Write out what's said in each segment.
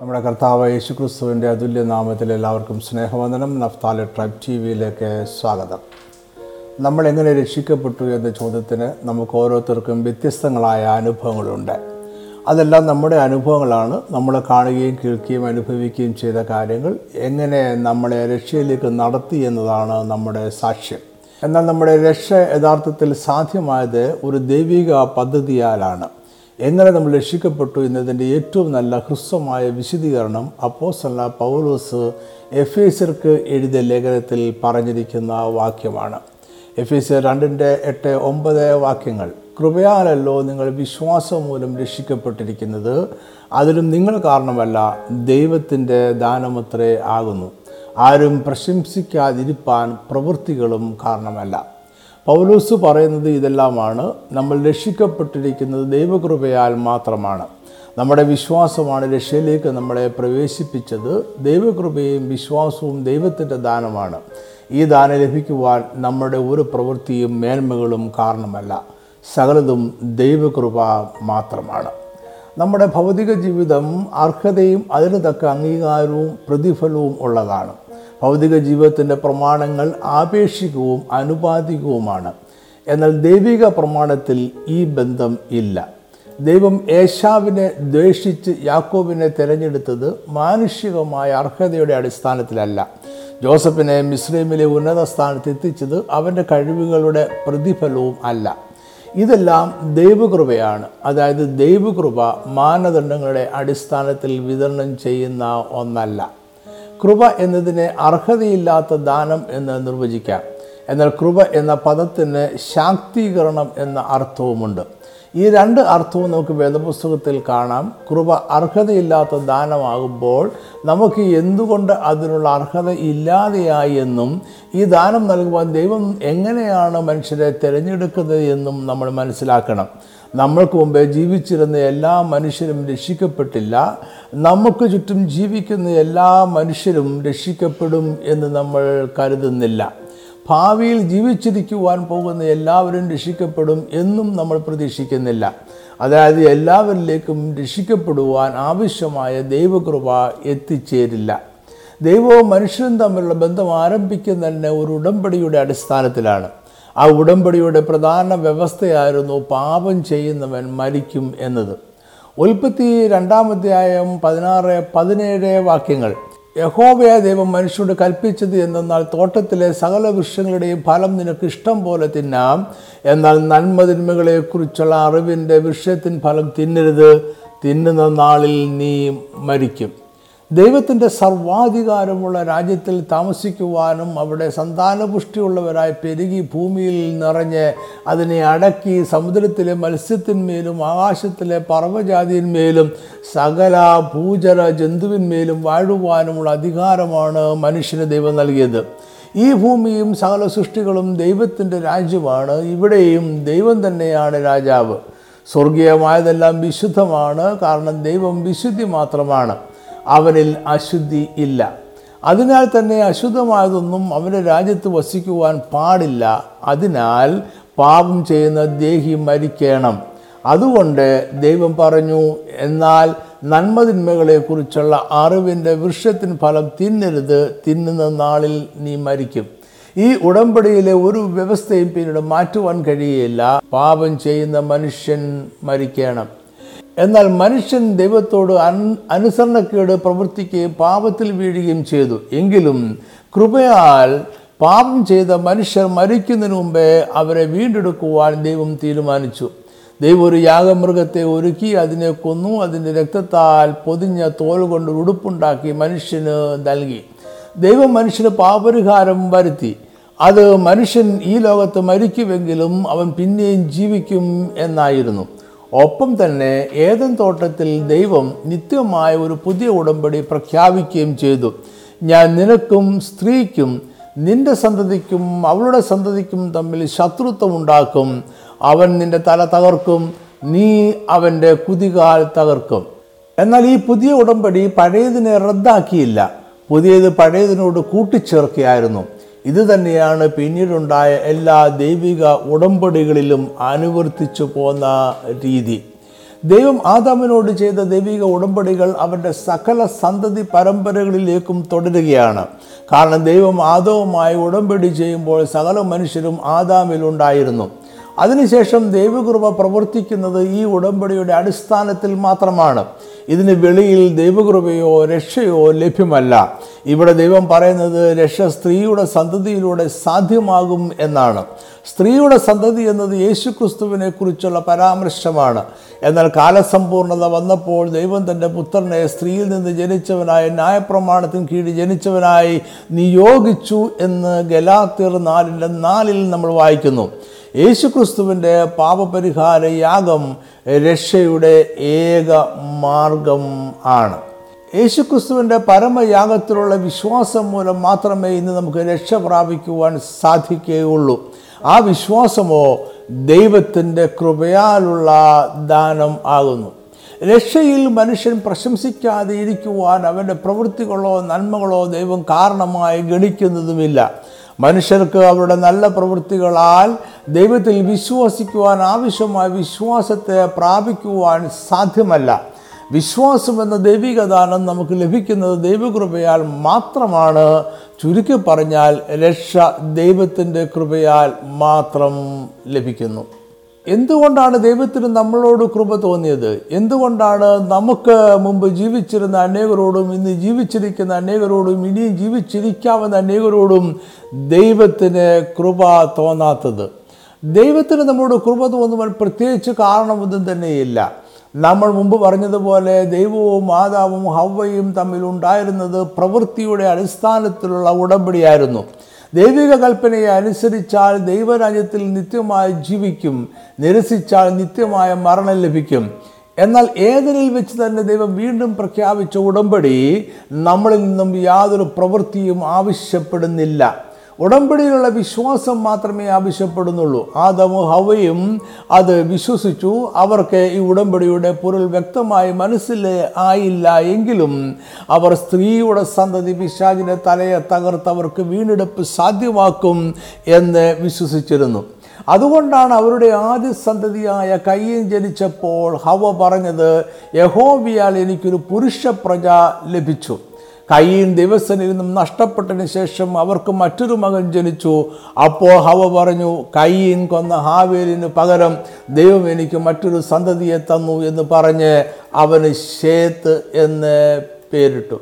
നമ്മുടെ കർത്താവ് യേശുക്രിസ്തുവിന്റെ അതുല്യ നാമത്തിൽ എല്ലാവർക്കും സ്നേഹവന്ദനം. നഫ്താല ട്രൈബ് ടി വിയിലേക്ക് സ്വാഗതം. നമ്മൾ എങ്ങനെ രക്ഷിക്കപ്പെട്ടു എന്ന ചോദ്യത്തിന് നമുക്ക് ഓരോരുത്തർക്കും വ്യത്യസ്തങ്ങളായ അനുഭവങ്ങളുണ്ട്. അതെല്ലാം നമ്മുടെ അനുഭവങ്ങളാണ്. നമ്മൾ കാണുകയും കേൾക്കുകയും അനുഭവിക്കുകയും ചെയ്ത കാര്യങ്ങൾ എങ്ങനെ നമ്മളെ രക്ഷയിലേക്ക് നടത്തി എന്നതാണ് നമ്മുടെ സാക്ഷ്യം. എന്നാൽ നമ്മുടെ രക്ഷ യഥാർത്ഥത്തിൽ സാധ്യമായത് ഒരു ദൈവിക പദ്ധതിയാലാണ്. എങ്ങനെ നമ്മൾ രക്ഷിക്കപ്പെട്ടു എന്നതിന്റെ ഏറ്റവും നല്ല ഹ്രസ്വമായ വിശദീകരണം അപ്പോസല്ല പൗലോസ് എഫ് എസർക്ക് എഴുതിയ ലേഖനത്തിൽ പറഞ്ഞിരിക്കുന്ന വാക്യമാണ്. എഫ് എസ് രണ്ടിന്റെ എട്ട് ഒമ്പത് വാക്യങ്ങൾ കൃപയാലല്ലോ നിങ്ങൾ വിശ്വാസം മൂലം രക്ഷിക്കപ്പെട്ടിരിക്കുന്നത് അതിലും നിങ്ങൾ കാരണമല്ല ദൈവത്തിന്റെ ദാനമത്രേ ആകുന്നു. ആരും പ്രശംസിക്കാതിരിപ്പാൻ പ്രവൃത്തികളും കാരണമല്ല. പൗലൂസ് പറയുന്നത് ഇതെല്ലാമാണ്. നമ്മൾ രക്ഷിക്കപ്പെട്ടിരിക്കുന്നത് ദൈവകൃപയാൽ മാത്രമാണ്. നമ്മുടെ വിശ്വാസമാണ് രക്ഷയിലേക്ക് നമ്മളെ പ്രവേശിപ്പിച്ചത്. ദൈവകൃപയും വിശ്വാസവും ദൈവത്തിന്റെ ദാനമാണ്. ഈ ദാനം ലഭിക്കുവാൻ നമ്മുടെ ഒരു പ്രവൃത്തിയും മേന്മകളും കാരണമല്ല. സകലതും ദൈവകൃപ മാത്രമാണ്. നമ്മുടെ ഭൗതിക ജീവിതം അർഹതയും അതിന് തക്ക അംഗീകാരവും പ്രതിഫലവും ഉള്ളതാണ്. ഭൗതിക ജീവിതത്തിന്റെ പ്രമാണങ്ങൾ ആപേക്ഷികവും അനുപാതികവുമാണ് എന്നാൽ ദൈവിക പ്രമാണത്തിൽ ഈ ബന്ധം ഇല്ല. ദൈവം ഏശാവിനെ ദ്വേഷിച്ച് യാക്കോബിനെ തിരഞ്ഞെടുത്തത് മാനുഷികമായ അർഹതയുടെ അടിസ്ഥാനത്തിലല്ല. ജോസഫിനെ മിസ്ലീമിലെ ഉന്നത സ്ഥാനത്ത് എത്തിച്ചത് അവന്റെ കഴിവുകളുടെ പ്രതിഫലവും അല്ല. ഇതെല്ലാം ദൈവകൃപയാണ്. അതായത് ദൈവകൃപ മാനദണ്ഡങ്ങളുടെ അടിസ്ഥാനത്തിൽ വിതരണം ചെയ്യുന്ന ഒന്നല്ല. കൃപ എന്നതിനെ അർഹതയില്ലാത്ത ദാനം എന്ന് നിർവചിക്കാം. എന്നാൽ കൃപ എന്ന പദത്തിന് ശാക്തീകരണം എന്ന അർത്ഥവുമുണ്ട്. ഈ രണ്ട് അർത്ഥവും നമുക്ക് വേദപുസ്തകത്തിൽ കാണാം. കൃപ അർഹതയില്ലാത്ത ദാനമാകുമ്പോൾ നമുക്ക് എന്തുകൊണ്ട് അതിനുള്ള അർഹത ഇല്ലാതെയായി എന്നും ഈ ദാനം നൽകുവാൻ ദൈവം എങ്ങനെയാണ് മനുഷ്യരെ തിരഞ്ഞെടുക്കുന്നത് എന്നും നമ്മൾ മനസ്സിലാക്കണം. നമ്മൾക്ക് മുമ്പേ ജീവിച്ചിരുന്ന എല്ലാ മനുഷ്യരും രക്ഷിക്കപ്പെട്ടില്ല. നമുക്ക് ചുറ്റും ജീവിക്കുന്ന എല്ലാ മനുഷ്യരും രക്ഷിക്കപ്പെടും എന്ന് നമ്മൾ കരുതുന്നില്ല. ഭാവിയിൽ ജീവിച്ചിരിക്കുവാൻ പോകുന്ന എല്ലാവരും രക്ഷിക്കപ്പെടും എന്നും നമ്മൾ പ്രതീക്ഷിക്കുന്നില്ല. അതായത് എല്ലാവരിലേക്കും രക്ഷിക്കപ്പെടുവാൻ ആവശ്യമായ ദൈവകൃപ എത്തിച്ചേരില്ല. ദൈവവും മനുഷ്യനും തമ്മിലുള്ള ബന്ധം ആരംഭിക്കുന്നതന്നെ ഒരു ഉടമ്പടിയുടെ അടിസ്ഥാനത്തിലാണ്. ആ ഉടമ്പടിയുടെ പ്രധാന വ്യവസ്ഥയായിരുന്നു പാപം ചെയ്യുന്നവൻ മരിക്കും എന്നത്. ഉൽപ്പത്തി രണ്ടാമധ്യായം പതിനാറ് പതിനേഴ് വാക്യങ്ങൾ. യഹോവയ ദൈവം മനുഷ്യരോട് കൽപ്പിച്ചത് എന്തെന്നാൽ തോട്ടത്തിലെ സകല വൃക്ഷങ്ങളുടെയും ഫലം നിനക്ക് ഇഷ്ടം പോലെ തിന്നാം. എന്നാൽ നന്മതിന്മകളെക്കുറിച്ചുള്ള അറിവിന്റെ വൃക്ഷത്തിൻ ഫലം തിന്നരുത്. തിന്നുന്ന നാളിൽ നീ മരിക്കും. ദൈവത്തിന്റെ സർവാധികാരമുള്ള രാജ്യത്തിൽ താമസിക്കുവാനും അവിടെ സന്താനപുഷ്ടിയുള്ളവരായി പെരുകി ഭൂമിയിൽ നിറഞ്ഞ് അതിനെ അടക്കി സമുദ്രത്തിലെ മത്സ്യത്തിന്മേലും ആകാശത്തിലെ പർവജാതിന്മേലും സകല ഭൂചര ജന്തുവിന്മേലും വാഴുവാനുമുള്ള അധികാരമാണ് മനുഷ്യന് ദൈവം നൽകിയത്. ഈ ഭൂമിയും സകല സൃഷ്ടികളും ദൈവത്തിന്റെ രാജ്യമാണ്. ഇവിടെയും ദൈവം തന്നെയാണ് രാജാവ്. സ്വർഗീയമായതെല്ലാം വിശുദ്ധമാണ്. കാരണം ദൈവം വിശുദ്ധി മാത്രമാണ്. അവനിൽ അശുദ്ധി ഇല്ല. അതിനാൽ തന്നെ അശുദ്ധമായതൊന്നും അവന്റെ രാജ്യത്ത് വസിക്കുവാൻ പാടില്ല. അതിനാൽ പാപം ചെയ്യുന്ന ദേഹി മരിക്കണം. അതുകൊണ്ട് ദൈവം പറഞ്ഞു എന്നാൽ നന്മതിന്മകളെക്കുറിച്ചുള്ള അറിവിന്റെ വൃക്ഷത്തിന് ഫലം തിന്നരുത്. തിന്നുന്ന നാളിൽ നീ മരിക്കും. ഈ ഉടമ്പടിയിലെ ഒരു വ്യവസ്ഥയും പിന്നീട് മാറ്റുവാൻ കഴിയില്ല പാപം ചെയ്യുന്ന മനുഷ്യൻ മരിക്കണം. എന്നാൽ മനുഷ്യൻ ദൈവത്തോട് അനുസരണക്കേട് പ്രവർത്തിക്കുകയും പാപത്തിൽ വീഴുകയും ചെയ്തു. എങ്കിലും കൃപയാൽ പാപം ചെയ്ത മനുഷ്യർ മരിക്കുന്നതിന് മുമ്പേ അവരെ വീണ്ടെടുക്കുവാൻ ദൈവം തീരുമാനിച്ചു. ദൈവം ഒരു യാഗമൃഗത്തെ ഒരുക്കി അതിനെ കൊന്നു. അതിന്റെ രക്തത്താൽ പൊതിഞ്ഞ തോൽ കൊണ്ട് ഉടുപ്പുണ്ടാക്കി മനുഷ്യന് നൽകി. ദൈവം മനുഷ്യന് പാപരിഹാരം വരുത്തി. അത് മനുഷ്യൻ ഈ ലോകത്ത് മരിക്കുമെങ്കിലും അവൻ പിന്നെയും ജീവിക്കും എന്നായിരുന്നു. ഒപ്പം തന്നെ ഏതൻ തോട്ടത്തിൽ ദൈവം നിത്യമായ ഒരു പുതിയ ഉടമ്പടി പ്രഖ്യാപിക്കുകയും ചെയ്തു. ഞാൻ നിനക്കും സ്ത്രീക്കും നിന്റെ സന്തതിക്കും അവളുടെ സന്തതിക്കും തമ്മിൽ ശത്രുത്വം ഉണ്ടാക്കും. അവൻ നിന്റെ തല തകർക്കും നീ അവന്റെ കുതികാൽ തകർക്കും. എന്നാൽ ഈ പുതിയ ഉടമ്പടി പഴയതിനെ റദ്ദാക്കിയില്ല. പുതിയത് പഴയതിനോട് കൂട്ടിച്ചേർക്കുകയായിരുന്നു. ഇത് തന്നെയാണ് പിന്നീടുണ്ടായ എല്ലാ ദൈവിക ഉടമ്പടികളിലും അനുവർത്തിച്ചു പോന്ന രീതി. ദൈവം ആദാമിനോട് ചെയ്ത ദൈവിക ഉടമ്പടികൾ അവന്റെ സകല സന്തതി പരമ്പരകളിലേക്കും തുടരുകയാണ്. കാരണം ദൈവം ആദവുമായി ഉടമ്പടി ചെയ്യുമ്പോൾ സകല മനുഷ്യരും ആദാമിലുണ്ടായിരുന്നു അതിനുശേഷം ദൈവകൃപ പ്രവർത്തിക്കുന്നത് ഈ ഉടമ്പടിയുടെ അടിസ്ഥാനത്തിൽ മാത്രമാണ്. ഇതിന് വെളിയിൽ ദൈവകൃപയോ രക്ഷയോ ലഭ്യമല്ല. ഇവിടെ ദൈവം പറയുന്നത് രക്ഷ സ്ത്രീയുടെ സന്തതിയിലൂടെ സാധ്യമാകും എന്നാണ്. സ്ത്രീയുടെ സന്തതി എന്നത് യേശുക്രിസ്തുവിനെ കുറിച്ചുള്ള പരാമർശമാണ്. എന്നാൽ കാലസമ്പൂർണത വന്നപ്പോൾ ദൈവം തന്റെ പുത്രനെ സ്ത്രീയിൽ നിന്ന് ജനിച്ചവനായി ന്യായപ്രമാണത്തിന് കീഴിൽ ജനിച്ചവനായി നിയോഗിച്ചു എന്ന് ഗലാത്തിർ നാലിന്റെ നാലിൽ നമ്മൾ വായിക്കുന്നു. യേശുക്രിസ്തുവിന്റെ പാപപരിഹാര യാഗം രക്ഷയുടെ ഏക മാർഗം ആണ്. യേശുക്രിസ്തുവിന്റെ പരമയാഗത്തിലുള്ള വിശ്വാസം മൂലം മാത്രമേ ഇന്ന് നമുക്ക് രക്ഷ പ്രാപിക്കുവാൻ സാധിക്കുകയുള്ളൂ. ആ വിശ്വാസമോ ദൈവത്തിന്റെ കൃപയാലുള്ള ദാനം ആകുന്നു. രക്ഷയിൽ മനുഷ്യൻ പ്രശംസിക്കാതെ ഇരിക്കുവാൻ അവന്റെ പ്രവൃത്തികളോ നന്മകളോ ദൈവം കാരണമായി ഗണിക്കുന്നതുമില്ല. മനുഷ്യർക്ക് അവരുടെ നല്ല പ്രവൃത്തികളാൽ ദൈവത്തിൽ വിശ്വസിക്കുവാൻ ആവശ്യമായ വിശ്വാസത്തെ പ്രാപിക്കുവാൻ സാധ്യമല്ല. വിശ്വാസം എന്ന ദൈവിക ദാനം നമുക്ക് ലഭിക്കുന്നത് ദൈവകൃപയാൽ മാത്രമാണ്. ചുരുക്കി പറഞ്ഞാൽ രക്ഷ ദൈവത്തിന്റെ കൃപയാൽ മാത്രം ലഭിക്കുന്നു. എന്തുകൊണ്ടാണ് ദൈവത്തിന് നമ്മളോട് കൃപ തോന്നിയത്? എന്തുകൊണ്ടാണ് നമുക്ക് മുമ്പ് ജീവിച്ചിരുന്ന അനേകരോടും ഇന്ന് ജീവിച്ചിരിക്കുന്ന അനേകരോടും ഇനിയും ജീവിച്ചിരിക്കാവുന്ന അനേകരോടും ദൈവത്തിന് കൃപ തോന്നാത്തത്? ദൈവത്തിന് നമ്മളോട് കൃപ തോന്നുവാൻ പ്രത്യേകിച്ച് കാരണമൊന്നും തന്നെയില്ല. നമ്മൾ മുമ്പ് പറഞ്ഞതുപോലെ ദൈവവും മാതാവും ഹവയും തമ്മിലുണ്ടായിരുന്നത് പ്രവൃത്തിയുടെ അടിസ്ഥാനത്തിലുള്ള ഉടമ്പടിയായിരുന്നു. ദൈവിക കൽപ്പനയെ അനുസരിച്ചാൽ ദൈവരാജ്യത്തിൽ നിത്യമായി ജീവിക്കും. നിരസിച്ചാൽ നിത്യമായ മരണം ലഭിക്കും. എന്നാൽ ഏതിനിൽ വെച്ച് തന്നെ ദൈവം വീണ്ടും പ്രഖ്യാപിച്ച ഉടമ്പടി നമ്മളിൽ നിന്നും യാതൊരു പ്രവൃത്തിയും ആവശ്യപ്പെടുന്നില്ല. ഉടമ്പടിയിലുള്ള വിശ്വാസം മാത്രമേ ആവശ്യപ്പെടുന്നുള്ളൂ. ആദമു ഹവയും അത് വിശ്വസിച്ചു. അവർക്ക് ഈ ഉടമ്പടിയുടെ പൊരുൾ വ്യക്തമായി മനസ്സിൽ ആയില്ല എങ്കിലും അവർ സ്ത്രീയുടെ സന്തതി പിശാചിനെ തലയെ തകർത്ത് അവർക്ക് വീണ്ടെടുപ്പ് സാധ്യമാക്കും എന്ന് വിശ്വസിച്ചിരുന്നു. അതുകൊണ്ടാണ് അവരുടെ ആദ്യ സന്തതിയായ കയ്യൻ ജനിച്ചപ്പോൾ ഹവ പറഞ്ഞത് യഹോവിയാൽ എനിക്കൊരു പുരുഷ പ്രജ ലഭിച്ചു. കയ്യീൻ ദിവസനിരുന്നും നഷ്ടപ്പെട്ടതിന് ശേഷം അവർക്ക് മറ്റൊരു മകൻ ജനിച്ചു. അപ്പോൾ ഹവ പറഞ്ഞു കയ്യിൻ കൊന്ന ഹാവേലിന് പകരം ദൈവം എനിക്ക് മറ്റൊരു സന്തതിയെ തന്നു എന്ന് പറഞ്ഞ് അവന് ഷേത്ത് എന്ന് പേരിട്ടു.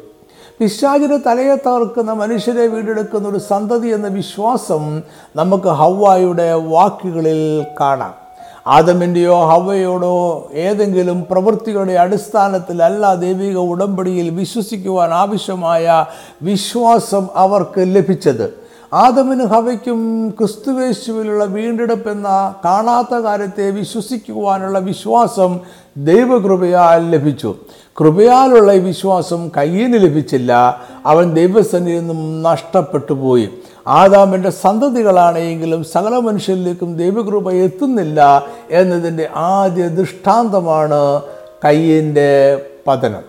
പിശാചിന് തലയെ തകർക്കുന്ന മനുഷ്യരെ വീണ്ടെടുക്കുന്ന ഒരു സന്തതി എന്ന വിശ്വാസം നമുക്ക് ഹവ്വായുടെ വാക്കുകളിൽ കാണാം. ആദമിന്റെയോ ഹവയോടോ ഏതെങ്കിലും പ്രവൃത്തികളുടെ അടിസ്ഥാനത്തിലല്ല ദൈവിക ഉടമ്പടിയിൽ വിശ്വസിക്കുവാൻ ആവശ്യമായ വിശ്വാസം അവർക്ക് ലഭിച്ചത്. ആദമിന് ഹവയ്ക്കും ക്രിസ്തുവേശുവിലുള്ള വീണ്ടെടുപ്പ് എന്ന കാണാത്ത കാര്യത്തെ വിശ്വസിക്കുവാനുള്ള വിശ്വാസം ദൈവകൃപയാൽ ലഭിച്ചു. കൃപയാലുള്ള വിശ്വാസം കയ്യിന് ലഭിച്ചില്ല. അവൻ ദൈവസന്നിധിയിൽ നിന്നും നഷ്ടപ്പെട്ടു പോയി. ആദാമിന്റെ സന്തതികളാണെങ്കിലും സകല മനുഷ്യരിലേക്കും ദൈവകൃപ എത്തുന്നില്ല എന്നതിന്റെ ആദ്യ ദൃഷ്ടാന്തമാണ് കയ്യന്റെ പതനം.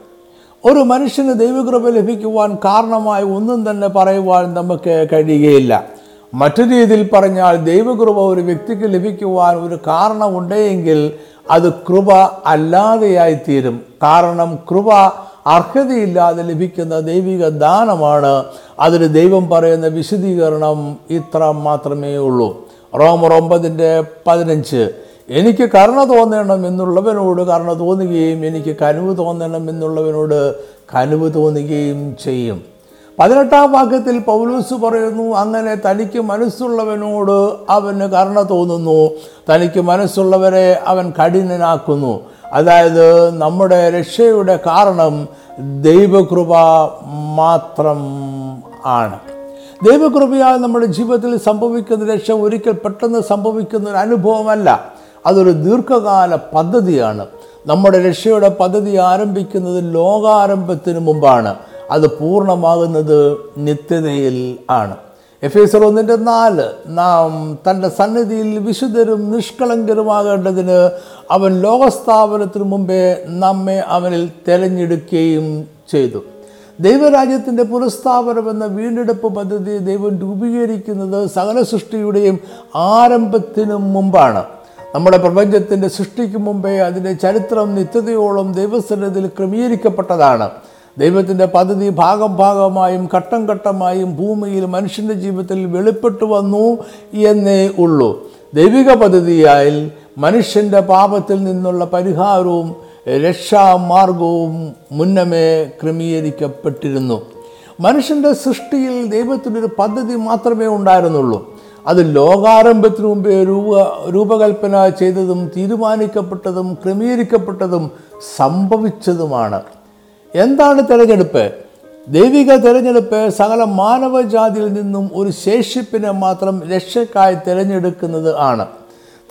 ഒരു മനുഷ്യന് ദൈവകൃപ ലഭിക്കുവാൻ കാരണമായി ഒന്നും തന്നെ പറയുവാൻ നമുക്ക് കഴിയുകയില്ല. മറ്റു രീതിയിൽ പറഞ്ഞാൽ ദൈവകൃപ ഒരു വ്യക്തിക്ക് ലഭിക്കുവാൻ ഒരു കാരണമുണ്ടെങ്കിൽ അത് കൃപ അല്ലാതെയായി തീരും കാരണം കൃപ അർഹതയില്ലാതെ ലഭിക്കുന്ന ദൈവിക ദാനമാണ് അതിന് ദൈവം പറയുന്ന വിശദീകരണം ഇത്ര മാത്രമേ ഉള്ളൂ. റോമർ ഒമ്പതിന്റെ പതിനഞ്ച് എനിക്ക് കരുണ തോന്നണം എന്നുള്ളവനോട് കരുണ തോന്നുകയും എനിക്ക് കനുവ് തോന്നണം എന്നുള്ളവനോട് കനുവ് തോന്നുകയും ചെയ്യും. പതിനെട്ടാം വാക്യത്തിൽ പൗലൂസ് പറയുന്നു അങ്ങനെ തനിക്ക് മനസ്സുള്ളവനോട് അവന് കരുണ തോന്നുന്നു. തനിക്ക് മനസ്സുള്ളവരെ അവൻ കഠിനനാക്കുന്നു. അതായത് നമ്മുടെ രക്ഷയുടെ കാരണം ദൈവകൃപ മാത്രം ആണ്. ദൈവകൃപയാൽ നമ്മുടെ ജീവിതത്തിൽ സംഭവിക്കുന്ന രക്ഷ ഒരിക്കൽ പെട്ടെന്ന് സംഭവിക്കുന്ന ഒരു അനുഭവമല്ല. അതൊരു ദീർഘകാല പദ്ധതിയാണ്. നമ്മുടെ രക്ഷയുടെ പദ്ധതി ആരംഭിക്കുന്നത് ലോകാരംഭത്തിന് മുമ്പാണ്. അത് പൂർണമാകുന്നത് നിത്യതയിൽ ആണ്. എഫ് എസ് ഒന്നിന്റെ നാല് നാം തന്റെ സന്നിധിയിൽ വിശുദ്ധരും നിഷ്കളങ്കരുമാകേണ്ടതിന് അവൻ ലോകസ്ഥാപനത്തിനു മുമ്പേ നമ്മെ അവനിൽ തിരഞ്ഞെടുക്കുകയും ചെയ്തു. ദൈവരാജ്യത്തിന്റെ പുനഃസ്ഥാപനം എന്ന വീണ്ടെടുപ്പ് പദ്ധതി ദൈവം രൂപീകരിക്കുന്നത് സകല സൃഷ്ടിയുടെയും ആരംഭത്തിനു മുമ്പാണ്. നമ്മുടെ പ്രപഞ്ചത്തിന്റെ സൃഷ്ടിക്ക് മുമ്പേ അതിന്റെ ചരിത്രം നിത്യതയോളം ദൈവസന്നിധിയിൽ ക്രമീകരിക്കപ്പെട്ടതാണ്. ദൈവത്തിന്റെ പദ്ധതി ഭാഗം ഭാഗമായും ഘട്ടം ഘട്ടമായും ഭൂമിയിൽ മനുഷ്യന്റെ ജീവിതത്തിൽ വെളിപ്പെട്ടു വന്നു എന്നേ ഉള്ളൂ. ദൈവിക പദ്ധതിയായി മനുഷ്യന്റെ പാപത്തിൽ നിന്നുള്ള പരിഹാരവും രക്ഷാമാർഗവും മുന്നമേ ക്രമീകരിക്കപ്പെട്ടിരുന്നു. മനുഷ്യന്റെ സൃഷ്ടിയിൽ ദൈവത്തിനൊരു പദ്ധതി മാത്രമേ ഉണ്ടായിരുന്നുള്ളൂ. അത് ലോകാരംഭത്തിനു മുമ്പേ രൂപ രൂപകൽപ്പന ചെയ്തതും തീരുമാനിക്കപ്പെട്ടതും ക്രമീകരിക്കപ്പെട്ടതും സംഭവിച്ചതുമാണ്. എന്താണ് തിരഞ്ഞെടുപ്പ്? ദൈവിക തിരഞ്ഞെടുപ്പ് സകല മാനവജാതിയിൽ നിന്നും ഒരു ശേഷിപ്പിനെ മാത്രം രക്ഷക്കായി തിരഞ്ഞെടുക്കുന്നത് ആണ്.